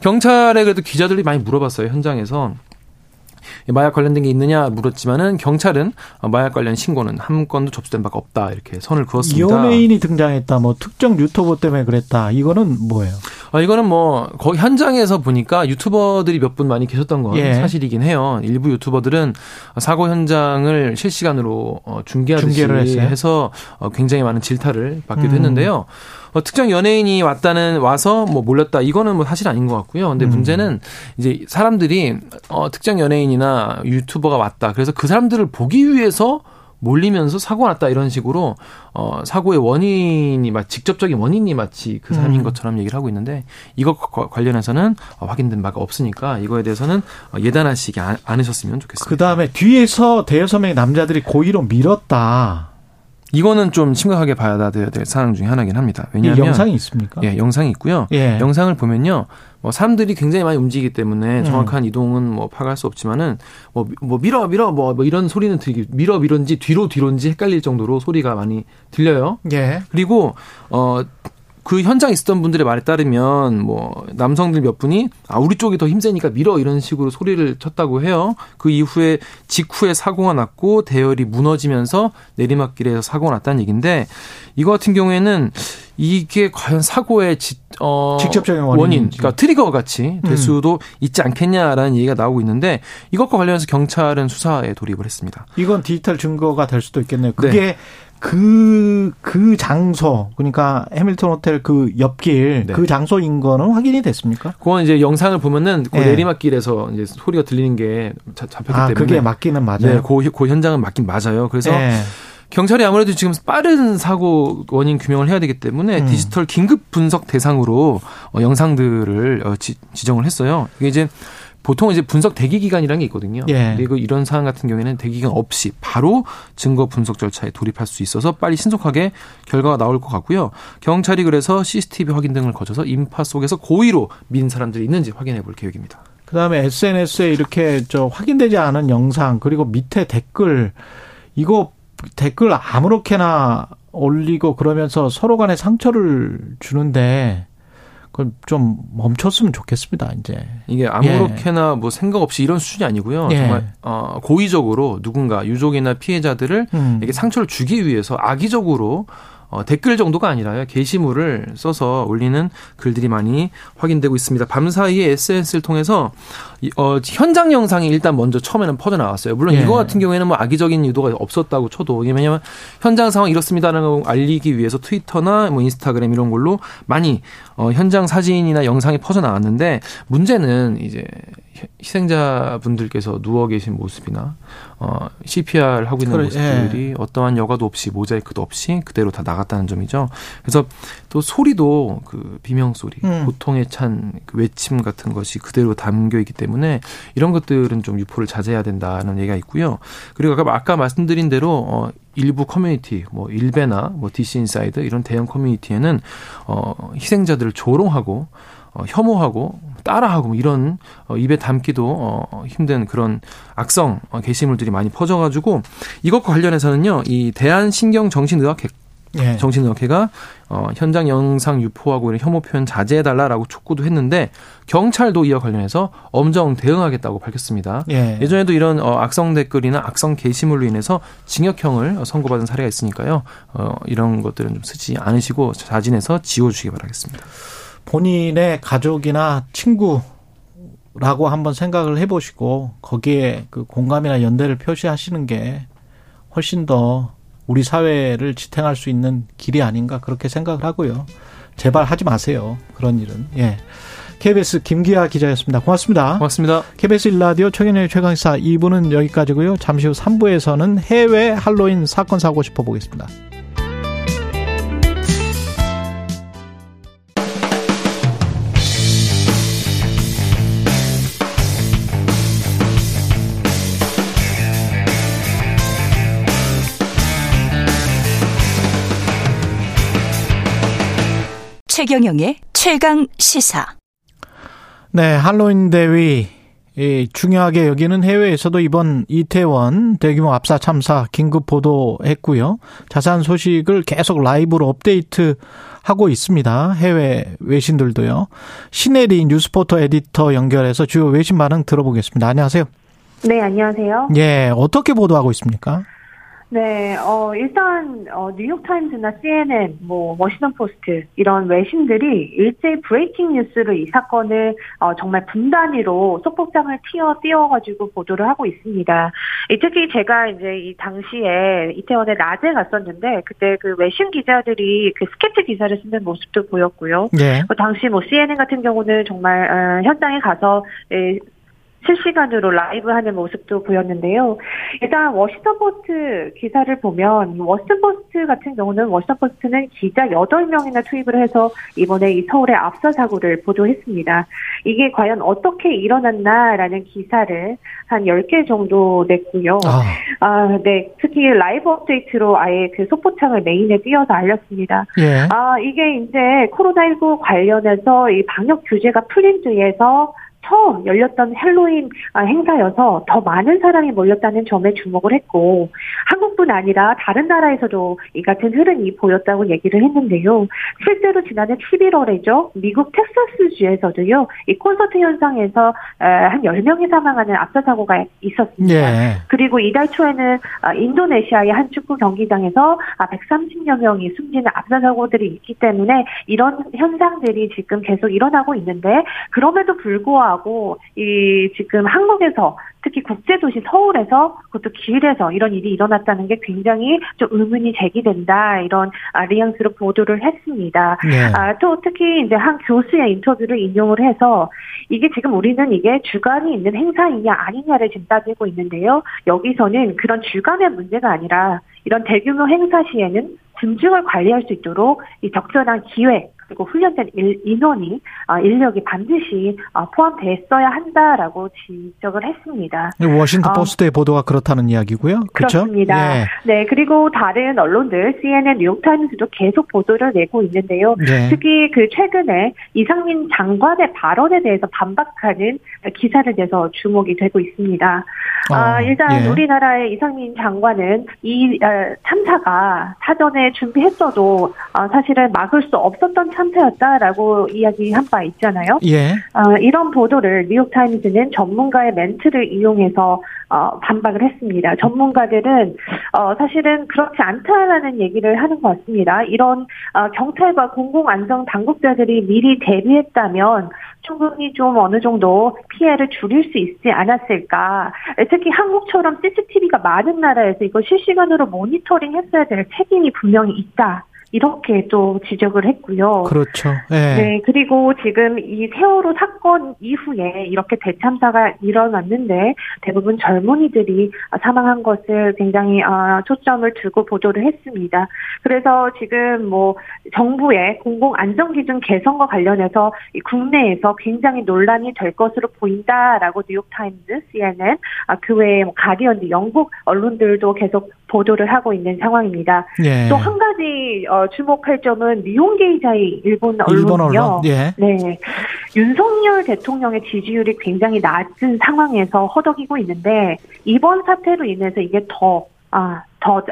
경찰에 그래도 기자들이 많이 물어봤어요 현장에서 마약 관련된 게 있느냐 물었지만은 경찰은 어, 마약 관련 신고는 한 건도 접수된 바가 없다 이렇게 선을 그었습니다. 연예인이 등장했다. 뭐 특정 유튜버 때문에 그랬다. 이거는 뭐예요? 아, 이거는 뭐, 거기 현장에서 보니까 유튜버들이 몇 분 많이 계셨던 건 예. 사실이긴 해요. 일부 유튜버들은 사고 현장을 실시간으로 어, 중계하듯이? 해서 어, 굉장히 많은 질타를 받기도 음. 했는데요. 어, 특정 연예인이 왔다는, 와서 뭐 몰렸다. 이거는 뭐 사실 아닌 것 같고요. 근데 음. 문제는 이제 사람들이 어, 특정 연예인이나 유튜버가 왔다. 그래서 그 사람들을 보기 위해서 몰리면서 사고가 났다 이런 식으로 어 사고의 원인이 마 직접적인 원인이 마치 그 사람인 음. 것처럼 얘기를 하고 있는데 이것 과- 관련해서는 어, 확인된 바가 없으니까 이거에 대해서는 어, 예단하시지 않- 않으셨으면 좋겠습니다. 그 다음에 뒤에서 대여섯 명의 남자들이 고의로 밀었다. 이거는 좀 심각하게 봐야 될 사항 중에 하나긴 합니다. 이 왜냐하면 영상이 있습니까? 예, 영상이 있고요. 예. 영상을 보면요. 뭐 사람들이 굉장히 많이 움직이기 때문에 음. 정확한 이동은 뭐 파악할 수 없지만은 뭐, 뭐 밀어 밀어 뭐, 뭐 이런 소리는 들기 밀어 밀어인지 뒤로 뒤로인지 헷갈릴 정도로 소리가 많이 들려요. 예. 그리고 어. 그 현장에 있었던 분들의 말에 따르면 뭐 남성들 몇 분이 아 우리 쪽이 더 힘세니까 밀어 이런 식으로 소리를 쳤다고 해요. 그 이후에 직후에 사고가 났고 대열이 무너지면서 내리막길에서 사고가 났다는 얘기인데 이거 같은 경우에는 이게 과연 사고의 지, 어, 직접적인 원인, 원인인지. 그러니까 트리거 같이 될 음. 수도 있지 않겠냐라는 얘기가 나오고 있는데 이것과 관련해서 경찰은 수사에 돌입을 했습니다. 이건 디지털 증거가 될 수도 있겠네요. 네. 그게 그, 그 장소, 그러니까 해밀턴 호텔 그 옆길, 네. 그 장소인 거는 확인이 됐습니까? 그건 이제 영상을 보면은 그 네. 내리막길에서 이제 소리가 들리는 게 자- 잡혔기 아, 때문에 그게 맞기는 맞아요. 네, 그, 그 현장은 맞긴 맞아요. 그래서 예. 경찰이 아무래도 지금 빠른 사고 원인 규명을 해야 되기 때문에 음. 디지털 긴급 분석 대상으로 어, 영상들을 어, 지, 지정을 했어요. 이게 이제 보통 이제 분석 대기 기간이라는 게 있거든요. 예. 그리고 이런 사안 같은 경우에는 대기 기간 없이 바로 증거 분석 절차에 돌입할 수 있어서 빨리 신속하게 결과가 나올 것 같고요. 경찰이 그래서 CCTV 확인 등을 거쳐서 인파 속에서 고의로 민 사람들이 있는지 확인해 볼 계획입니다. 그 다음에 SNS에 이렇게 저 확인되지 않은 영상, 그리고 밑에 댓글, 이거 댓글 아무렇게나 올리고 그러면서 서로 간에 상처를 주는데, 그걸 좀 멈췄으면 좋겠습니다, 이제. 이게 아무렇게나 뭐 생각 없이 이런 수준이 아니고요. 예. 정말 어, 고의적으로 누군가 유족이나 피해자들을 음. 이게 상처를 주기 위해서 악의적으로 어, 댓글 정도가 아니라요. 게시물을 써서 올리는 글들이 많이 확인되고 있습니다. 밤 사이에 SNS를 통해서 이, 어, 현장 영상이 일단 먼저 처음에는 퍼져 나왔어요. 물론 예. 이거 같은 경우에는 뭐 악의적인 의도가 없었다고 쳐도 왜냐면 현장 상황 이렇습니다라는 걸 알리기 위해서 트위터나 뭐 인스타그램 이런 걸로 많이 어, 현장 사진이나 영상이 퍼져 나왔는데 문제는 이제 희생자분들께서 누워 계신 모습이나 어, CPR 하고 있는 그래, 모습들이 어떠한 여과도 없이 모자이크도 없이 그대로 다 나갔다는 점이죠. 그래서 또 소리도 그 비명 소리, 음. 고통에 찬 그 외침 같은 것이 그대로 담겨 있기 때문에 이런 것들은 좀 유포를 자제해야 된다는 얘기가 있고요. 그리고 아까 아까 말씀드린 대로 어 일부 커뮤니티, 뭐 일베나 뭐 DC 인사이드 이런 대형 커뮤니티에는 어 희생자들을 조롱하고 어, 혐오하고 따라하고 뭐 이런 어, 입에 담기도 어, 힘든 그런 악성 어, 게시물들이 많이 퍼져가지고 이것과 관련해서는요 이 대한 신경 정신의학회 예. 정신의학회가 어, 현장 영상 유포하고 이런 혐오 표현 자제해달라라고 촉구도 했는데 경찰도 이와 관련해서 엄정 대응하겠다고 밝혔습니다. 예. 예전에도 이런 어, 악성 댓글이나 악성 게시물로 인해서 징역형을 선고받은 사례가 있으니까요. 어, 이런 것들은 좀 쓰지 않으시고 자진해서 지워주시기 바라겠습니다. 본인의 가족이나 친구 라고 한번 생각을 해보시고 거기에 그 공감이나 연대를 표시하시는 게 훨씬 더 우리 사회를 지탱할 수 있는 길이 아닌가 그렇게 생각을 하고요. 제발 하지 마세요. 그런 일은. 예. KBS 김기아 기자였습니다. 고맙습니다. 고맙습니다. KBS 일라디오 최경영의 최강사 2부는 여기까지고요. 잠시 후 3부에서는 해외 할로윈 사건 사고 짚어보겠습니다. 최경영의 최강 시사. 네, 할로윈 데이 중요하게 여기는 해외에서도 이번 이태원 대규모 압사 참사 긴급 보도했고요. 자세한 소식을 계속 라이브로 업데이트 하고 있습니다. 해외 외신들도요. 신혜리 뉴스포터 에디터 연결해서 주요 외신 반응 들어보겠습니다. 안녕하세요. 네, 안녕하세요. 예, 어떻게 보도하고 있습니까? 네, 어, 일단, 어, 뉴욕타임즈나 CNN, 뭐, 워싱턴 포스트, 이런 외신들이 일제히 breaking news로 이 사건을, 어, 정말 분단위로 속보창을 띄어, 띄워가지고 보도를 하고 있습니다. 이 특히 제가 이제 이 당시에 이태원에 낮에 갔었는데, 그때 그 외신 기자들이 그 스케치 기사를 쓰는 모습도 보였고요. 예. 그 당시 뭐 CNN 같은 경우는 정말, 어, 현장에 가서, 에, 실시간으로 라이브 하는 모습도 보였는데요. 일단 워싱턴 포스트 기사를 보면 워싱턴 포스트 같은 경우는 워싱턴 포스트는 기자 8명이나 투입을 해서 이번에 이 서울의 압사 사고를 보도했습니다. 이게 과연 어떻게 일어났나라는 기사를 한 10개 정도 냈고요. 아. 아, 네. 특히 라이브 업데이트로 아예 그 속보창을 메인에 띄어서 알렸습니다. 예. 아, 이게 이제 코로나19 관련해서 이 방역 규제가 풀린 뒤에서 처음 열렸던 헬로윈 아, 행사여서 더 많은 사람이 몰렸다는 점에 주목을 했고 한국뿐 아니라 다른 나라에서도 이 같은 흐름이 보였다고 얘기를 했는데요. 실제로 지난해 11월에죠. 미국 텍사스주에서도요. 이 콘서트 현상에서 한 10명이 사망하는 압사 사고가 있었습니다. 예. 그리고 이달 초에는 아, 인도네시아의 한 축구 경기장에서 130여 아, 명이 숨지는 압사 사고들이 있기 때문에 이런 현상들이 지금 계속 일어나고 있는데 그럼에도 불구하고 하고 이 지금 한국에서 특히 국제도시 서울에서 그것도 길에서 이런 일이 일어났다는 게 굉장히 좀 의문이 제기된다 이런 아, 뉘앙스로 보도를 했습니다. 네. 아, 또 특히 이제 한 교수의 인터뷰를 인용을 해서 이게 지금 우리는 이게 주관이 있는 행사이냐 아니냐를 지금 따지고 있는데요. 여기서는 그런 주관의 문제가 아니라 이런 대규모 행사 시에는 증증을 관리할 수 있도록 이 적절한 기획 그리고 훈련된 인원이 어, 인력이 반드시 어, 포함됐어야 한다라고 지적을 했습니다. 워싱턴 어, 포스트의 보도가 그렇다는 이야기고요. 그렇죠? 그렇습니다. 네. 네. 그리고 다른 언론들 CNN, 뉴욕타임스도 계속 보도를 내고 있는데요. 네. 특히 그 최근에 이상민 장관의 발언에 대해서 반박하는 기사를 내서 주목이 되고 있습니다. 어, 아, 일단 예. 우리나라의 이상민 장관은 이 참사가 사전에 준비했어도 사실은 막을 수 없었던 참사였다라고 이야기한 바 있잖아요. 예. 어, 이런 보도를 뉴욕타임즈는 전문가의 멘트를 이용해서 어, 반박을 했습니다. 전문가들은 어, 사실은 그렇지 않다라는 얘기를 하는 것 같습니다. 이런 어, 경찰과 공공안전 당국자들이 미리 대비했다면 충분히 좀 어느 정도 피해를 줄일 수 있지 않았을까. 특히 한국처럼 CCTV가 많은 나라에서 이거 실시간으로 모니터링 했어야 될 책임이 분명히 있다. 이렇게 또 지적을 했고요. 그렇죠. 네. 네. 그리고 지금 이 세월호 사건 이후에 이렇게 대참사가 일어났는데 대부분 젊은이들이 사망한 것을 굉장히 아, 초점을 두고 보도를 했습니다. 그래서 지금 뭐 정부의 공공 안전 기준 개선과 관련해서 국내에서 굉장히 논란이 될 것으로 보인다라고 뉴욕 타임즈, CNN, 아, 그 외에 뭐 가디언, 영국 언론들도 계속 보도를 하고 있는 상황입니다. 예. 또 한 가 지 어, 주목할 점은 니혼게이자의 일본 언론이요. 예. 네. 윤석열 대통령의 지지율이 굉장히 낮은 상황에서 허덕이고 있는데 이번 사태로 인해서 이게 더 아, 더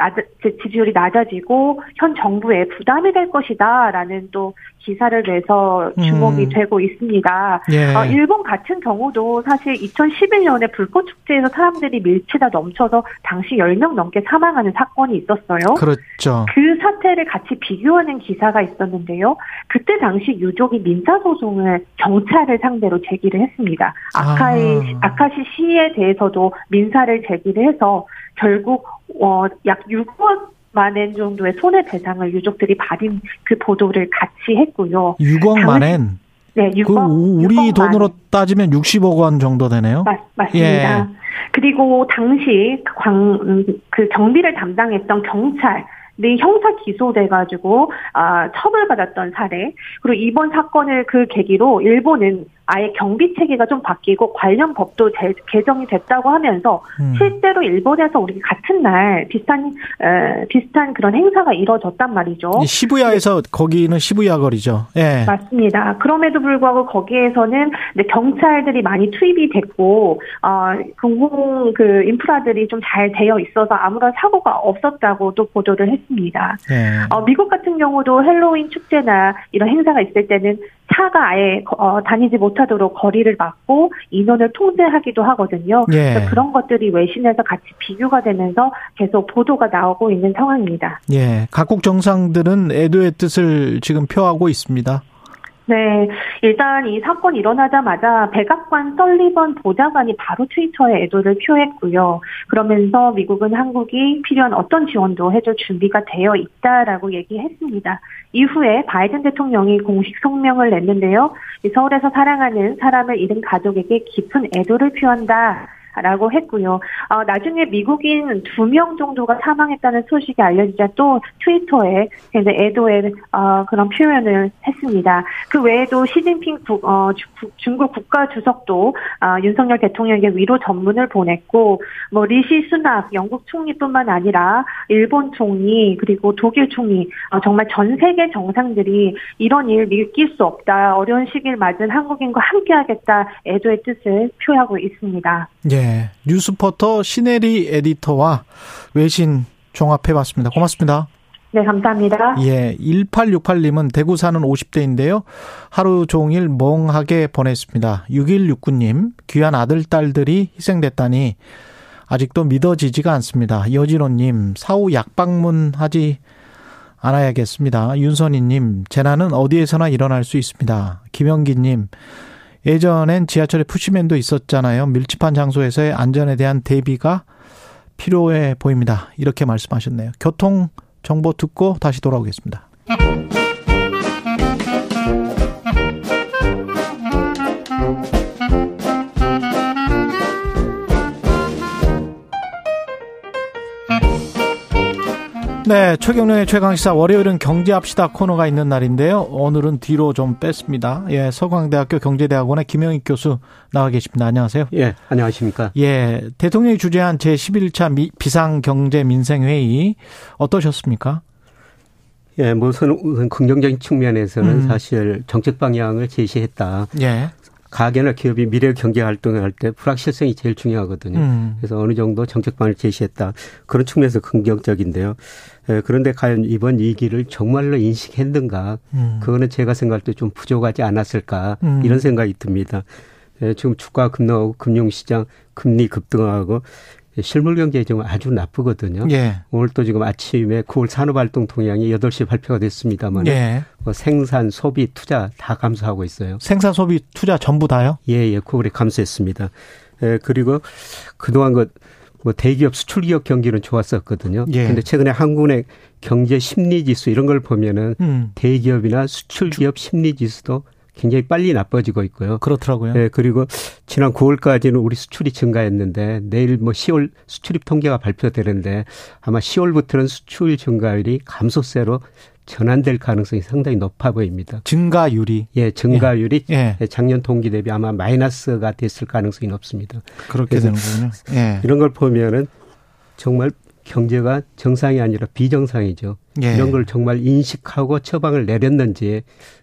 지지율이 낮아지고 현 정부에 부담이 될 것이다라는 또 기사를 내서 주목이 음. 되고 있습니다. 예. 어, 일본 같은 경우도 사실 2011년에 불꽃 축제에서 사람들이 밀치다 넘쳐서 당시 10명 넘게 사망하는 사건이 있었어요. 그렇죠. 그 사태를 같이 비교하는 기사가 있었는데요. 그때 당시 유족이 민사 소송을 경찰을 상대로 제기를 했습니다. 아카이 아. 아카시 시에 대해서도 민사를 제기를 해서 결국 어, 약 6억 만엔 정도의 손해배상을 유족들이 받은 그 보도를 같이 했고요. 6억 만엔? 네, 6억. 그 우리 6억 돈으로 만. 따지면 60억 원 정도 되네요. 맞, 맞습니다. 예. 그리고 당시 광, 그 경비를 담당했던 경찰, 네, 형사 기소돼가지고 아, 처벌받았던 사례 그리고 이번 사건을 그 계기로 일본은 아예 경비 체계가 좀 바뀌고 관련 법도 제, 개정이 됐다고 하면서 음. 실제로 일본에서 우리 같은 날 비슷한 에, 비슷한 그런 행사가 이루어졌단 말이죠. 시부야에서 네. 거기는 시부야 거리죠. 예. 맞습니다. 그럼에도 불구하고 거기에서는 경찰들이 많이 투입이 됐고 어, 공공 그 인프라들이 좀 잘 되어 있어서 아무런 사고가 없었다고도 보도를 했습니다. 예. 어, 미국 같은 경우도 헬로윈 축제나 이런 행사가 있을 때는 차가 아예 어, 다니지 못하도록 거리를 막고 인원을 통제하기도 하거든요. 예. 그래서 그런 것들이 외신에서 같이 비교가 되면서 계속 보도가 나오고 있는 상황입니다. 예, 각국 정상들은 애도의 뜻을 지금 표하고 있습니다. 네, 일단 이 사건 일어나자마자 백악관 설리번 보좌관이 바로 트위터에 애도를 표했고요. 그러면서 미국은 한국이 필요한 어떤 지원도 해줄 준비가 되어 있다라고 얘기했습니다. 이후에 바이든 대통령이 공식 성명을 냈는데요. 서울에서 사랑하는 사람을 잃은 가족에게 깊은 애도를 표한다. 라고 했고요. 어, 나중에 미국인 두 명 정도가 사망했다는 소식이 알려지자 또 트위터에 이제 애도의 어, 그런 표현을 했습니다. 그 외에도 시진핑 국, 어, 주, 중국 국가 주석도 어, 윤석열 대통령에게 위로 전문을 보냈고 뭐 리시 수낙 영국 총리뿐만 아니라 일본 총리 그리고 독일 총리 어, 정말 전 세계 정상들이 이런 일 믿길 수 없다 어려운 시기를 맞은 한국인과 함께하겠다 애도의 뜻을 표하고 있습니다. 예. 뉴스포터 시네리 에디터와 외신 종합해봤습니다. 고맙습니다. 네, 감사합니다. 예, 1868님은 대구 사는 50대인데요. 하루 종일 멍하게 보냈습니다. 6169님, 귀한 아들, 딸들이 희생됐다니 아직도 믿어지지가 않습니다. 여진호님, 사후 약방문 하지 않아야겠습니다. 윤선희님, 재난은 어디에서나 일어날 수 있습니다. 김영기님, 예전엔 지하철에 푸시맨도 있었잖아요. 밀집한 장소에서의 안전에 대한 대비가 필요해 보입니다. 이렇게 말씀하셨네요. 교통 정보 듣고 다시 돌아오겠습니다. 네, 최경련의 최강시사 월요일은 경제합시다 코너가 있는 날인데요. 오늘은 뒤로 좀 뺐습니다. 예, 서강대학교 경제대학원의 김영익 교수 나와 계십니다. 안녕하세요. 예, 안녕하십니까. 예, 대통령이 주재한 제11차 비상경제민생회의 어떠셨습니까? 예, 뭐 우선 긍정적인 측면에서는 음. 사실 정책 방향을 제시했다. 예. 가게나 기업이 미래 경제 활동을 할 때 불확실성이 제일 중요하거든요. 음. 그래서 어느 정도 정책방을 제시했다. 그런 측면에서 긍정적인데요. 예, 그런데 과연 이번 위기를 정말로 인식했는가? 음. 그거는 제가 생각할 때 좀 부족하지 않았을까? 음. 이런 생각이 듭니다. 예, 지금 주가 급락하고 금융시장 금리 급등하고 실물 경제 지금 아주 나쁘거든요. 예. 오늘 또 지금 아침에 9월 산업활동 동향이 8시 발표가 됐습니다만 예. 뭐 생산, 소비, 투자 다 감소하고 있어요. 생산, 소비, 투자 전부 다요? 예, 예. 9월에 감소했습니다. 예, 그리고 그동안 그 뭐 대기업 수출 기업 경기는 좋았었거든요. 예. 근데 최근에 한국의 경제 심리 지수 이런 걸 보면은 음. 대기업이나 수출 기업 심리 지수도 굉장히 빨리 나빠지고 있고요. 그렇더라고요. 네, 그리고 지난 9월까지는 우리 수출이 증가했는데 내일 뭐 10월 수출입 통계가 발표되는데 아마 10월부터는 수출 증가율이 감소세로 전환될 가능성이 상당히 높아 보입니다. 증가율이? 예, 증가율이 예. 예. 작년 동기 대비 아마 마이너스가 됐을 가능성이 높습니다. 그렇게 되는군요. 예. 이런 걸 보면은 정말 경제가 정상이 아니라 비정상이죠. 예. 이런 걸 정말 인식하고 처방을 내렸는지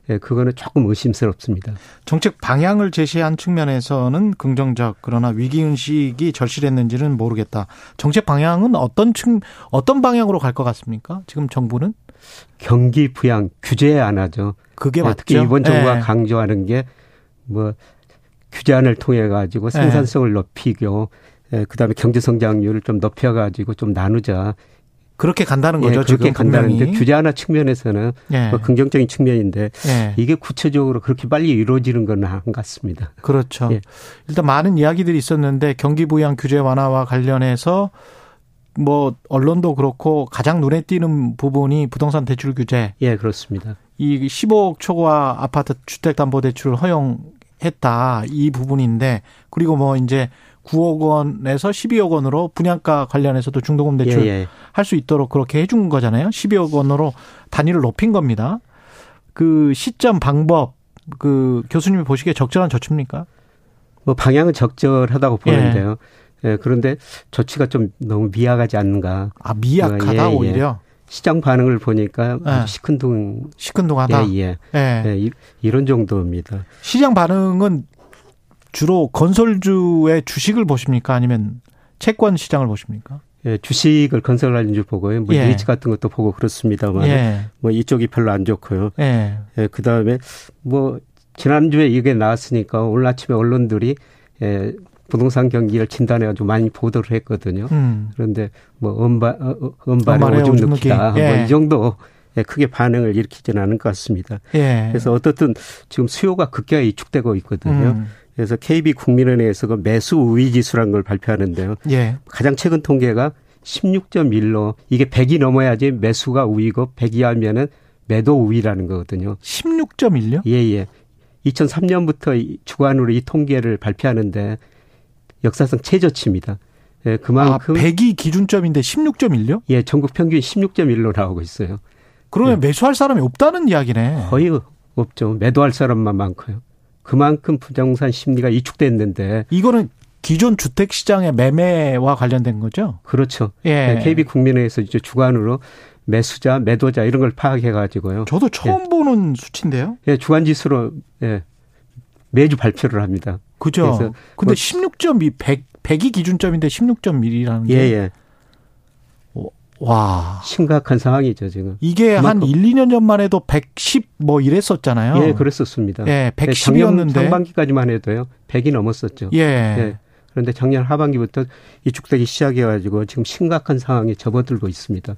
예, 그거는 조금 의심스럽습니다. 정책 방향을 제시한 측면에서는 긍정적 그러나 위기 인식이 절실했는지는 모르겠다. 정책 방향은 어떤 측 어떤 방향으로 갈 것 같습니까? 지금 정부는 경기 부양 규제 안 하죠. 그게 맞죠. 특히 이번 정부가 예. 강조하는 게 뭐 규제안을 통해 가지고 생산성을 예. 높이고 예, 그다음에 경제 성장률을 좀 높여 가지고 좀 나누자. 그렇게 간다는 예, 거죠. 예, 그렇게 간다는데. 규제 하나 측면에서는 예. 뭐 긍정적인 측면인데 예. 이게 구체적으로 그렇게 빨리 이루어지는 건 안 같습니다. 그렇죠. 예. 일단 많은 이야기들이 있었는데 경기 부양 규제 완화와 관련해서 뭐 언론도 그렇고 가장 눈에 띄는 부분이 부동산 대출 규제. 예, 그렇습니다. 이 15억 초과 아파트 주택 담보 대출을 허용했다. 이 부분인데 그리고 뭐 이제 9억 원에서 12억 원으로 분양가 관련해서도 중도금 대출 예, 예. 할수 있도록 그렇게 해준 거잖아요. 12억 원으로 단위를 높인 겁니다. 그 시점 방법 그 교수님이 보시기에 적절한 조치입니까? 뭐 방향은 적절하다고 보는데요. 예. 예 그런데 조치가 좀 너무 미약하지 않는가? 아 미약하다 어, 예, 오히려. 시장 반응을 보니까 예. 시큰둥 시큰둥하다. 예, 예. 예. 이런 정도입니다. 시장 반응은 주로 건설주의 주식을 보십니까? 아니면 채권 시장을 보십니까? 예, 주식을 건설하는 줄 보고요. 뭐 예. 리츠 같은 것도 보고 그렇습니다만 예. 뭐 이쪽이 별로 안 좋고요. 예. 예, 그다음에 뭐 지난주에 이게 나왔으니까 오늘 아침에 언론들이 예, 부동산 경기를 진단해 가지고 많이 보도를 했거든요. 음. 그런데 뭐 은발 어, 은발에 은발에 오줌 넣기다. 넣기. 예. 뭐이 정도 예, 크게 반응을 일으키지는 않은 것 같습니다. 예. 그래서 어떻든 지금 수요가 급격히 위축되고 있거든요. 음. 그래서 KB 국민은행에서 그 매수 우위 지수라는 걸 발표하는데요. 예. 가장 최근 통계가 16.1로 이게 100이 넘어야지 매수가 우위고 100이 하면은 매도 우위라는 거거든요. 16.1요? 예, 예. 2003년부터 주관으로 이 통계를 발표하는데 역사상 최저치입니다. 예, 그만큼 아, 100이 기준점인데 16.1요? 예, 전국 평균 16.1로 나오고 있어요. 그러면 예. 매수할 사람이 없다는 이야기네. 거의 없죠. 매도할 사람만 많고요. 그만큼 부동산 심리가 위축됐는데 이거는 기존 주택 시장의 매매와 관련된 거죠? 그렇죠. 예. KB 국민회에서 이제 주관으로 매수자, 매도자 이런 걸 파악해 가지고요. 저도 처음 예. 보는 수치인데요. 예, 주간 지수로 예. 매주 발표를 합니다. 그죠. 근데 뭐 16.2 100 100이 기준점인데 16.1이라는 게 예, 예. 와. 심각한 상황이죠, 지금. 이게 한 1, 2년 전만 해도 110 뭐 이랬었잖아요. 예, 그랬었습니다. 예, 110이었는데 작년 상반기까지만 해도요. 100이 넘었었죠. 예. 예. 그런데 작년 하반기부터 위축되기 시작해가지고 지금 심각한 상황에 접어들고 있습니다.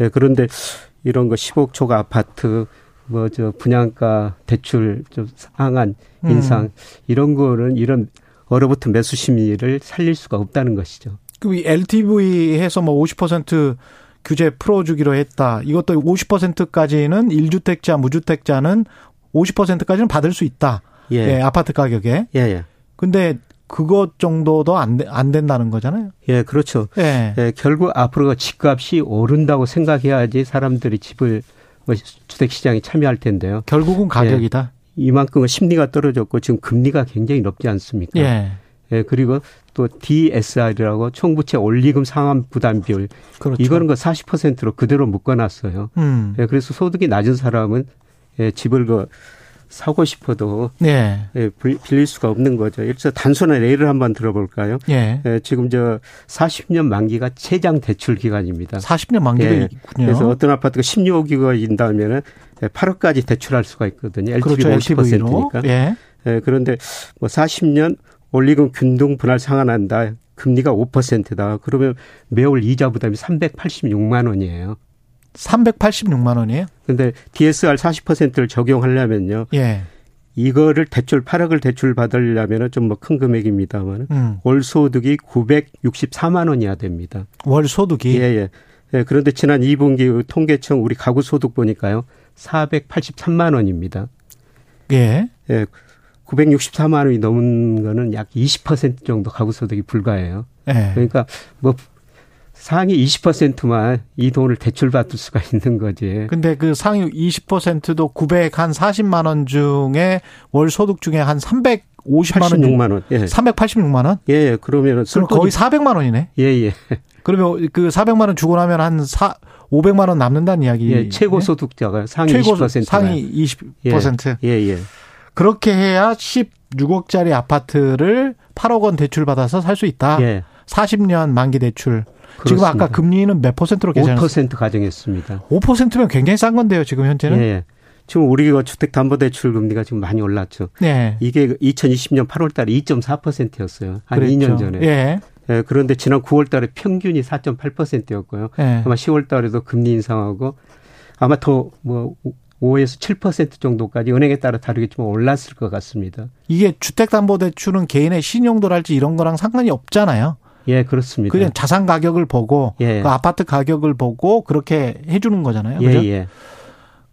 예, 그런데 이런 거 10억 초과 아파트, 뭐 저 분양가 대출 좀 상한 인상 음. 이런 거는 이런 얼어붙은 매수 심리를 살릴 수가 없다는 것이죠. 그 LTV 해서 뭐 50% 규제 풀어주기로 했다. 이것도 50%까지는 1주택자, 무주택자는 50%까지는 받을 수 있다. 예. 예 아파트 가격에. 예, 예. 근데 그것 정도도 안, 안 된다는 거잖아요. 예, 그렇죠. 예. 예 결국 앞으로 집값이 오른다고 생각해야지 사람들이 집을 뭐 주택 시장에 참여할 텐데요. 결국은 가격이다. 예. 이만큼은 심리가 떨어졌고 지금 금리가 굉장히 높지 않습니까? 예. 예, 그리고 또 DSR이라고 총부채 올리금 상환 부담 비율. 그렇죠. 이거는 그 40%로 그대로 묶어놨어요. 음. 예, 그래서 소득이 낮은 사람은 예, 집을 그 사고 싶어도 예. 예, 빌릴 수가 없는 거죠. 그래서 단순한 예를 한번 들어볼까요? 예. 예, 지금 저 40년 만기가 최장 대출 기간입니다. 40년 만기가 예. 있군요. 그래서 어떤 아파트가 16억이가 인다면은 8억까지 대출할 수가 있거든요. LTV 그렇죠. 50%니까. 예. 예, 그런데 뭐 40년 올리금 균등 분할 상환한다. 금리가 5%다. 그러면 매월 이자 부담이 386만 원이에요. 386만 원이에요? 근데 DSR 40%를 적용하려면요. 예. 이거를 대출 8억을 대출 받으려면은 좀 뭐 큰 금액입니다만 음. 월 소득이 964만 원이야 됩니다. 월 소득이 예, 예. 예, 그런데 지난 2분기 통계청 우리 가구 소득 보니까요. 483만 원입니다. 예. 예. 964만 원이 넘은 거는 약 20% 정도 가구 소득이 불과해요. 예. 그러니까 뭐 상위 20%만 이 돈을 대출받을 수가 [LAUGHS] 있는 거지. 근데 그 상위 20%도 900 한 40만 원 중에 월 소득 중에 한 350만 원 86만 원. 예. 386만 원? 예, 예. 그러면은 그럼 거의 400만 원이네. 예, 예. 그러면 그 400만 원 주고 나면 한 4, 500만 원 남는다는 이야기. 예, 최고 소득자가 상위 최고 20%. 상위 20%. 예, 예. 예. 그렇게 해야 16억짜리 아파트를 8억 원 대출 받아서 살 수 있다. 예. 40년 만기 대출. 그렇습니다. 지금 아까 금리는 몇 퍼센트로 계산했어요? 5% 가정했습니다. 5%면 굉장히 싼 건데요, 지금 현재는? 예. 지금 우리가 주택담보대출 금리가 지금 많이 올랐죠. 네. 이게 2020년 8월 달에 2.4%였어요. 한 그랬죠. 2년 전에. 예. 예, 그런데 지난 9월 달에 평균이 4.8%였고요. 예. 아마 10월 달에도 금리 인상하고 아마 더 뭐 5에서 7% 정도까지 은행에 따라 다르겠지만 올랐을 것 같습니다. 이게 주택담보대출은 개인의 신용도랄지 이런 거랑 상관이 없잖아요. 예, 그렇습니다. 그냥 자산 가격을 보고 예. 그 아파트 가격을 보고 그렇게 해 주는 거잖아요. 예, 그죠? 예.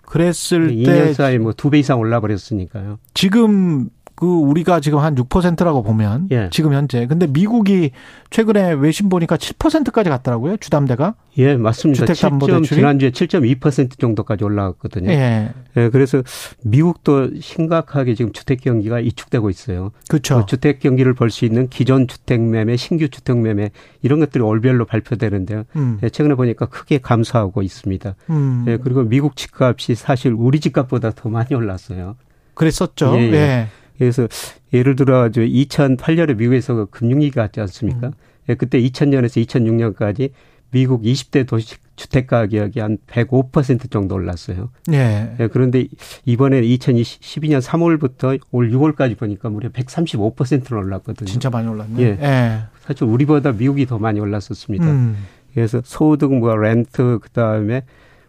그랬을 때 2년 사이 뭐 두 배 이상 올라 버렸으니까요. 지금 그 우리가 지금 한 6%라고 보면 예. 지금 현재 근데 미국이 최근에 외신 보니까 7%까지 갔더라고요 주담대가 예 맞습니다. 7. 주택담보대출이 지난주에 7.2% 정도까지 올라갔거든요. 예. 예, 그래서 미국도 심각하게 지금 주택 경기가 위축되고 있어요. 그렇죠. 그 주택 경기를 볼 수 있는 기존 주택 매매, 신규 주택 매매 이런 것들이 월별로 발표되는데요. 음. 예, 최근에 보니까 크게 감소하고 있습니다. 음. 예, 그리고 미국 집값이 사실 우리 집값보다 더 많이 올랐어요. 그랬었죠. 예, 예. 예. 그래서 예를 들어 2008년에 미국에서 그 금융위기가 왔지 않습니까? 음. 예, 그때 2000년에서 2006년까지 미국 20대 도시 주택 가격이 한 105% 정도 올랐어요. 예. 예, 그런데 이번에 2012년 3월부터 올 6월까지 보니까 무려 135%로 올랐거든요. 진짜 많이 올랐네. 예. 예. 사실 우리보다 미국이 더 많이 올랐었습니다. 음. 그래서 소득 뭐 렌트 그다음에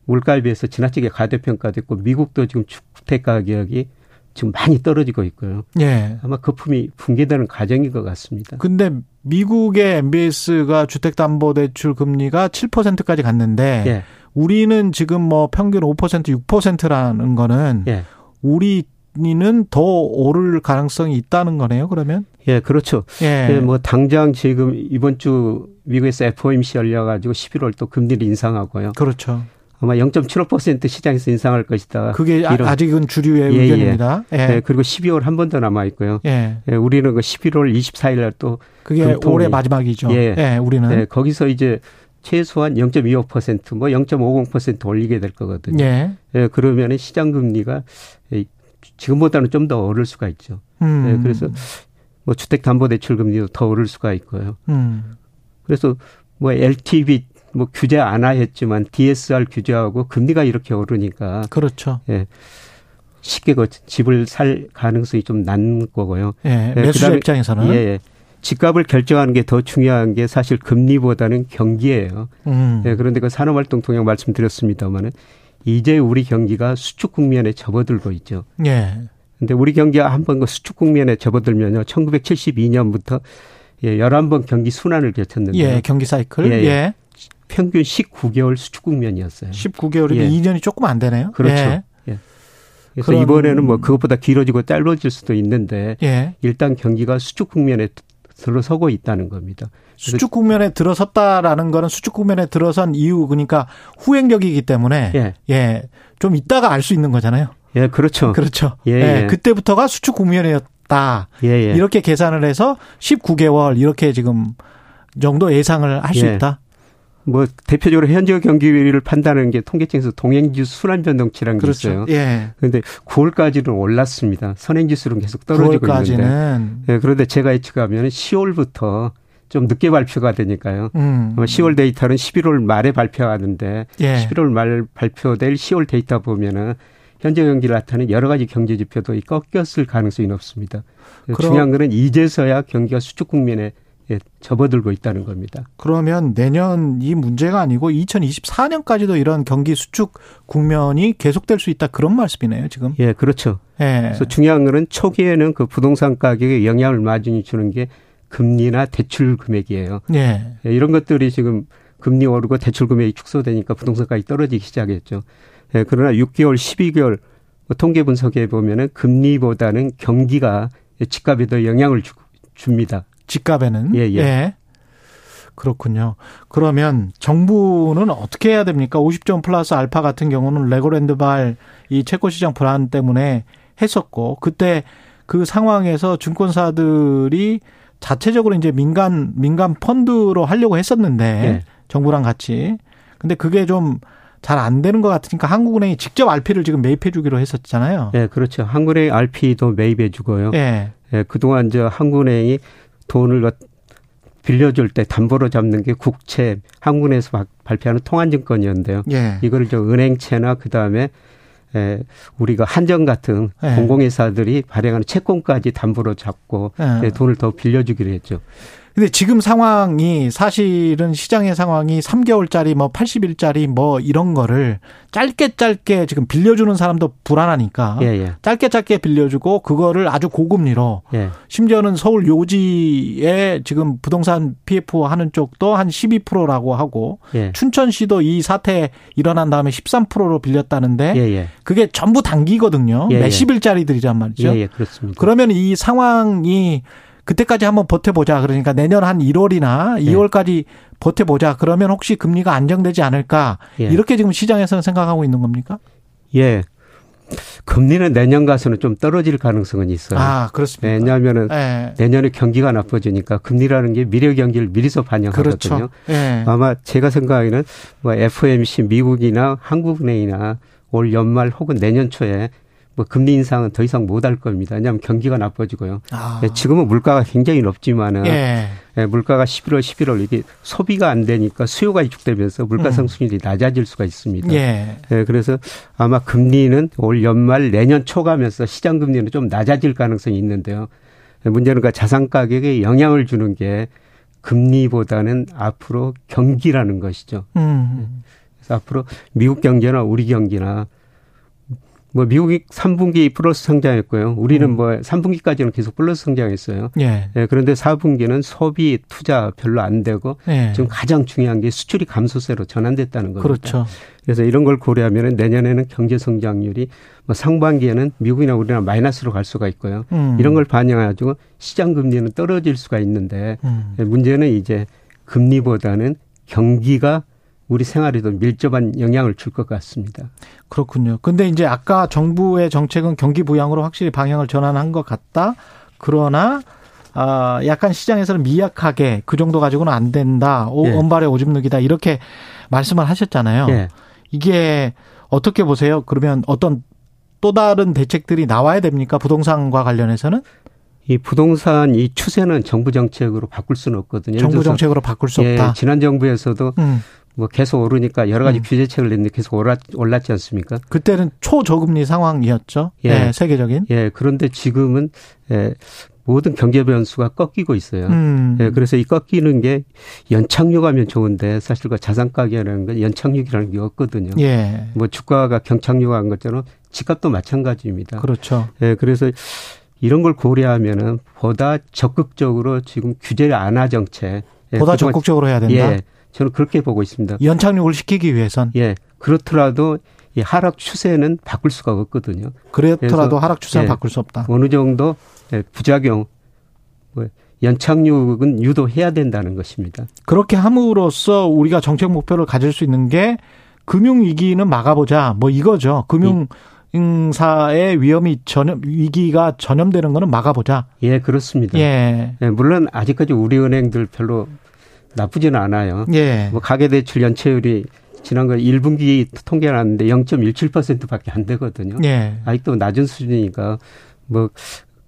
물가에 비해서 지나치게 가대평가됐고 미국도 지금 주택 가격이 지금 많이 떨어지고 있고요. 예. 아마 거품이 붕괴되는 과정인 것 같습니다. 근데 미국의 MBS가 주택담보대출 금리가 7%까지 갔는데 예. 우리는 지금 뭐 평균 5% 6%라는 거는 예. 우리는 더 오를 가능성이 있다는 거네요. 그러면 예, 그렇죠. 예. 예, 뭐 당장 지금 이번 주 미국에서 FOMC 열려가지고 11월 또 금리를 인상하고요. 그렇죠. 아마 0.75% 시장에서 인상할 것이다. 그게 이런. 아직은 주류의 예, 의견입니다. 예. 예, 그리고 12월 한 번 더 남아 있고요. 예. 예, 우리는 그 11월 24일 날 또 그게 금통위. 올해 마지막이죠. 예. 예, 우리는 예, 거기서 이제 최소한 0.25%뭐 0.50% 올리게 될 거거든요. 예. 예, 그러면은 시장 금리가 예, 지금보다는 좀 더 오를 수가 있죠. 음. 예, 그래서 뭐 주택 담보 대출 금리도 더 오를 수가 있고요. 음. 그래서 뭐 LTV 뭐 규제 안 하였지만 DSR 규제하고 금리가 이렇게 오르니까 그렇죠. 예. 쉽게 그 집을 살 가능성이 좀난 거고요. 예, 매수자 그다음에 입장에서는. 예, 예. 집값을 결정하는 게 더 중요한 게 사실 금리보다는 경기예요. 음. 예, 그런데 그 산업활동 동향 말씀드렸습니다만은 이제 우리 경기가 수축 국면에 접어들고 있죠. 예. 근데 우리 경기가 한 번 그 수축 국면에 접어들면요. 1972년부터 예, 11번 경기 순환을 겪었는데 예, 경기 사이클. 예. 평균 19개월 수축 국면이었어요. 19개월이면 예. 2년이 조금 안 되네요. 그렇죠. 예. 예. 그래서 이번에는 뭐 그것보다 길어지고 짧아질 수도 있는데 예. 일단 경기가 수축 국면에 들어서고 있다는 겁니다. 수축 국면에 들어섰다라는 거는 수축 국면에 들어선 이유 그러니까 후행력이기 때문에 예. 예. 좀 있다가 알 수 있는 거잖아요. 예, 그렇죠. 그렇죠. 예, 예, 예. 그때부터가 수축 국면이었다. 예, 예. 이렇게 계산을 해서 19개월 이렇게 지금 정도 예상을 할수 예. 있다. 뭐 대표적으로 현재 경기를 판단하는 게 통계청에서 동행지수 순환 변동치라는 게 그렇죠. 있어요. 예. 그런데 9월까지는 올랐습니다. 선행지수는 계속 떨어지고 있는데. 9월까지는 예, 그런데 제가 예측하면 10월부터 좀 늦게 발표가 되니까요. 음. 아마 10월 데이터는 11월 말에 발표하는데 예. 11월 말 발표될 10월 데이터 보면은 현재 경기를 나타내는 여러 가지 경제 지표도 꺾였을 가능성이 높습니다. 그럼- 중요한 거는 이제서야 경기가 수축 국면에 예, 접어들고 있다는 겁니다. 그러면 내년 이 문제가 아니고 2024년까지도 이런 경기 수축 국면이 계속될 수 있다 그런 말씀이네요, 지금. 예, 그렇죠. 예. 그래서 중요한 거는 초기에는 그 부동산 가격에 영향을 많이 주는 게 금리나 대출 금액이에요. 예. 예, 이런 것들이 지금 금리 오르고 대출 금액이 축소되니까 부동산 가격이 떨어지기 시작했죠. 예, 그러나 6개월, 12개월 뭐 통계 분석해 보면은 금리보다는 경기가 집값에 더 영향을 주, 줍니다. 집값에는. 예, 예. 그렇군요. 그러면 정부는 어떻게 해야 됩니까? 50점 플러스 알파 같은 경우는 레고랜드발 이 채권 시장 불안 때문에 했었고 그때 그 상황에서 증권사들이 자체적으로 이제 민간 민간 펀드로 하려고 했었는데 예. 정부랑 같이 근데 그게 좀 잘 안 되는 것 같으니까 한국은행이 직접 RP를 지금 매입해 주기로 했었잖아요. 예, 그렇죠. 한국은행 RP도 매입해 주고요. 예. 예, 그동안 저 한국은행이 돈을 어- 빌려줄 때 담보로 잡는 게 국채, 한국은행에서 바- 발표하는 통한증권이었는데요. 예. 이거를 저 은행채나 그 다음에 에, 우리가 한정 같은 예. 공공회사들이 발행하는 채권까지 담보로 잡고 예. 예, 돈을 더 빌려주기로 했죠. 근데 지금 상황이 사실은 시장의 상황이 3개월짜리 뭐 80일짜리 뭐 이런 거를 짧게 짧게 지금 빌려주는 사람도 불안하니까 예, 예. 짧게 짧게 빌려주고 그거를 아주 고금리로 예. 심지어는 서울 요지에 지금 부동산 PF 하는 쪽도 한 12%라고 하고 예. 춘천시도 이 사태 일어난 다음에 13%로 빌렸다는데 예, 예. 그게 전부 단기거든요. 몇십일짜리들이란 말이죠. 예, 예, 그렇습니다. 그러면 이 상황이 그때까지 한번 버텨보자. 그러니까 내년 한 1월이나 예. 2월까지 버텨보자. 그러면 혹시 금리가 안정되지 않을까? 예. 이렇게 지금 시장에서는 생각하고 있는 겁니까? 예. 금리는 내년 가서는 좀 떨어질 가능성은 있어요. 아, 그렇습니다. 왜냐하면은 예. 내년에 경기가 나빠지니까 금리라는 게 미래 경기를 미리서 반영하거든요. 그렇죠. 예. 아마 제가 생각에는 뭐 FOMC 미국이나 한국은행이나 올 연말 혹은 내년 초에 뭐 금리 인상은 더 이상 못 할 겁니다. 왜냐하면 경기가 나빠지고요. 아. 예, 지금은 물가가 굉장히 높지만은 예. 예, 물가가 11월, 11월 이게 소비가 안 되니까 수요가 위축되면서 물가 음. 상승률이 낮아질 수가 있습니다. 예. 예, 그래서 아마 금리는 올 연말 내년 초 가면서 시장 금리는 좀 낮아질 가능성이 있는데요. 예, 문제는 그 자산 가격에 영향을 주는 게 금리보다는 앞으로 경기라는 것이죠. 음. 그래서 앞으로 미국 경제나 우리 경기나 뭐 미국이 3분기 플러스 성장했고요. 우리는 음. 뭐 3분기까지는 계속 플러스 성장했어요. 예. 예. 그런데 4분기는 소비 투자 별로 안 되고 예. 지금 가장 중요한 게 수출이 감소세로 전환됐다는 겁니다. 그렇죠. 그래서 이런 걸 고려하면 내년에는 경제 성장률이 뭐 상반기에는 미국이나 우리나라 마이너스로 갈 수가 있고요. 음. 이런 걸 반영해가지고 시장 금리는 떨어질 수가 있는데 음. 예, 문제는 이제 금리보다는 경기가 우리 생활에도 밀접한 영향을 줄 것 같습니다. 그렇군요. 근데 이제 아까 정부의 정책은 경기 부양으로 확실히 방향을 전환한 것 같다. 그러나 아, 약간 시장에서는 미약하게 그 정도 가지고는 안 된다. 오, 예. 언발의 오줌 누기다. 이렇게 말씀을 하셨잖아요. 예. 이게 어떻게 보세요? 그러면 어떤 또 다른 대책들이 나와야 됩니까? 부동산과 관련해서는? 이 부동산 이 추세는 정부 정책으로 바꿀 수는 없거든요. 정부 정책으로 바꿀 수 없다. 예, 지난 정부에서도 음. 뭐 계속 오르니까 여러 가지 음. 규제책을 냈는데 계속 올랐, 올랐지 않습니까? 그때는 초저금리 상황이었죠. 예. 네, 세계적인. 예, 그런데 지금은 예, 모든 경제 변수가 꺾이고 있어요. 음. 예, 그래서 이 꺾이는 게 연착륙하면 좋은데 사실 그 자산 가격이라는 건 연착륙이라는 게 없거든요. 예. 뭐 주가가 경착륙한 것처럼 집값도 마찬가지입니다. 그렇죠. 예, 그래서 이런 걸 고려하면은 보다 적극적으로 지금 규제를 안하 정책 예, 보다 적극적으로 해야 된다. 예. 저는 그렇게 보고 있습니다. 연착륙을 시키기 위해선 예 그렇더라도 이 하락 추세는 바꿀 수가 없거든요. 그렇더라도 하락 추세는 예, 바꿀 수 없다. 어느 정도 예, 부작용 뭐 연착륙은 유도해야 된다는 것입니다. 그렇게 함으로써 우리가 정책 목표를 가질 수 있는 게 금융 위기는 막아보자 뭐 이거죠. 금융 사의 위험이 전염 위기가 전염되는 거는 막아보자. 예, 그렇습니다. 예. 예 물론 아직까지 우리 은행들 별로 나쁘지는 않아요. 예. 뭐 가계 대출 연체율이 지난번 1분기 통계 나왔는데 0.17%밖에 안 되거든요. 예. 아직도 낮은 수준이니까 뭐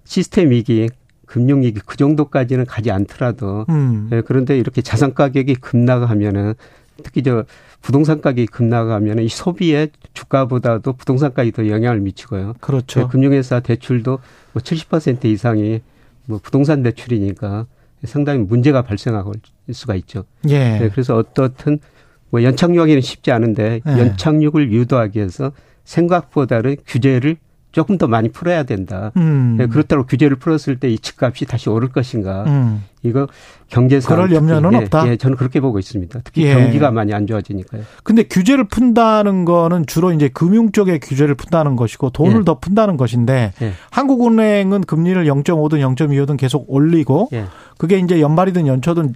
시스템 위기, 금융 위기 그 정도까지는 가지 않더라도 음. 예, 그런데 이렇게 자산 가격이 급락하면은 특히 저 부동산 가격이 급락하면 이 소비에 주가보다도 부동산 가격이 더 영향을 미치고요. 그렇죠. 예, 금융회사 대출도 뭐 70% 이상이 뭐 부동산 대출이니까 상당히 문제가 발생할 수가 있죠. 예. 네, 그래서 어떻든 뭐 연착륙하기는 쉽지 않은데 예. 연착륙을 유도하기 위해서 생각보다는 규제를 조금 더 많이 풀어야 된다. 음. 네, 그렇다고 규제를 풀었을 때 이 집값이 다시 오를 것인가? 음. 이거 경제상 그럴 염려는 예, 없다. 예, 저는 그렇게 보고 있습니다. 특히 예. 경기가 많이 안 좋아지니까요. 근데 규제를 푼다는 거는 주로 이제 금융 쪽에 규제를 푼다는 것이고 돈을 예. 더 푼다는 것인데 예. 한국은행은 금리를 0.5든 0.25든 계속 올리고 예. 그게 이제 연말이든 연초든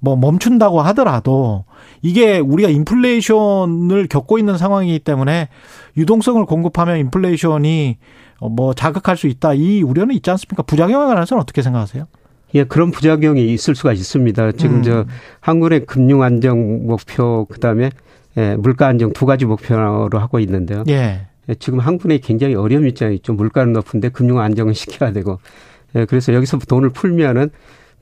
뭐 멈춘다고 하더라도 이게 우리가 인플레이션을 겪고 있는 상황이기 때문에 유동성을 공급하면 인플레이션이 뭐 자극할 수 있다. 이 우려는 있지 않습니까? 부작용에 관해서는 어떻게 생각하세요? 예, 그런 부작용이 있을 수가 있습니다. 지금 음. 저 한국의 금융 안정 목표 그다음에 예, 물가 안정 두 가지 목표로 하고 있는데요. 예. 예 지금 한국에 굉장히 어려운 입장이 있죠. 물가는 높은데 금융 안정을 시켜야 되고. 예, 그래서 여기서 돈을 풀면은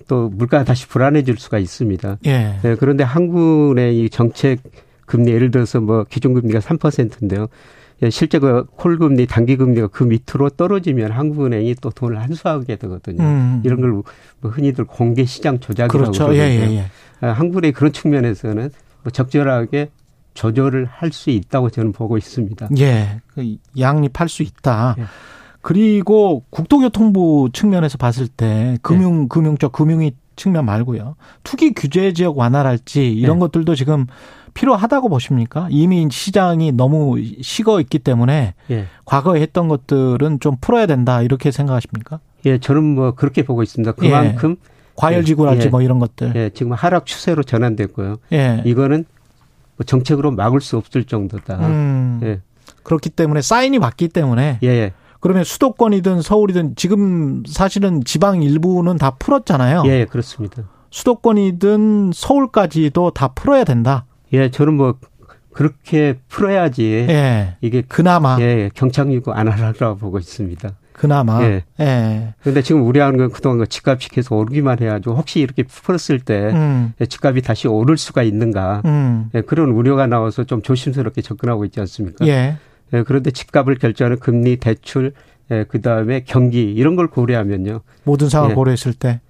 또 물가가 다시 불안해질 수가 있습니다. 예. 예 그런데 한국의 이 정책 금리 예를 들어서 뭐 기준 금리가 3%인데요. 예, 실제 그 콜금리, 단기금리가 그 밑으로 떨어지면 한국은행이 또 돈을 한수하게 되거든요. 음. 이런 걸 뭐 흔히들 공개 시장 조작이라고 그렇죠. 그러거든요. 예, 예, 예. 아, 한국의 그런 측면에서는 뭐 적절하게 조절을 할 수 있다고 저는 보고 있습니다. 예, 그 양립할 수 있다. 예. 그리고 국토교통부 측면에서 봤을 때 금융 네. 금융적 금융이 측면 말고요. 투기 규제 지역 완화랄지 이런 네. 것들도 지금 필요하다고 보십니까? 이미 시장이 너무 식어 있기 때문에 예. 과거에 했던 것들은 좀 풀어야 된다 이렇게 생각하십니까? 예, 저는 뭐 그렇게 보고 있습니다. 그만큼 예. 과열지구랄지 예. 뭐 이런 것들. 예, 지금 하락 추세로 전환됐고요. 예. 이거는 뭐 정책으로 막을 수 없을 정도다. 음. 예. 그렇기 때문에 사인이 맞기 때문에 예. 예. 그러면 수도권이든 서울이든 지금 사실은 지방 일부는 다 풀었잖아요. 예, 그렇습니다. 수도권이든 서울까지도 다 풀어야 된다. 예, 저는 뭐 그렇게 풀어야지. 예. 이게 그나마 예, 경착륙 안 하라고 보고 있습니다. 그나마. 예. 예. 그런데 지금 우려하는 건 그동안 그 집값이 계속 오르기만 해야죠. 혹시 이렇게 풀었을 때 음. 예, 집값이 다시 오를 수가 있는가. 음. 예, 그런 우려가 나와서 좀 조심스럽게 접근하고 있지 않습니까? 예. 예, 그런데 집값을 결정하는 금리, 대출, 예, 그 다음에 경기 이런 걸 고려하면요. 모든 상황 예, 고려했을 때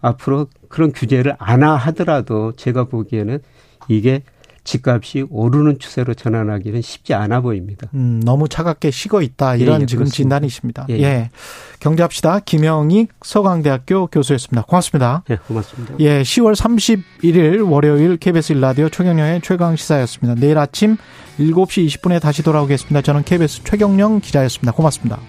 앞으로 그런 규제를 안 하더라도 제가 보기에는 이게 집값이 오르는 추세로 전환하기는 쉽지 않아 보입니다. 음, 너무 차갑게 식어 있다 이런 예, 예, 지금 그렇습니다. 진단이십니다. 예. 예. 경제합시다. 김영익 서강대학교 교수였습니다. 고맙습니다. 예, 고맙습니다. 예, 10월 31일 월요일 KBS 일라디오 최경영의 최강 시사였습니다. 내일 아침 7시 20분에 다시 돌아오겠습니다. 저는 KBS 최경영 기자였습니다. 고맙습니다.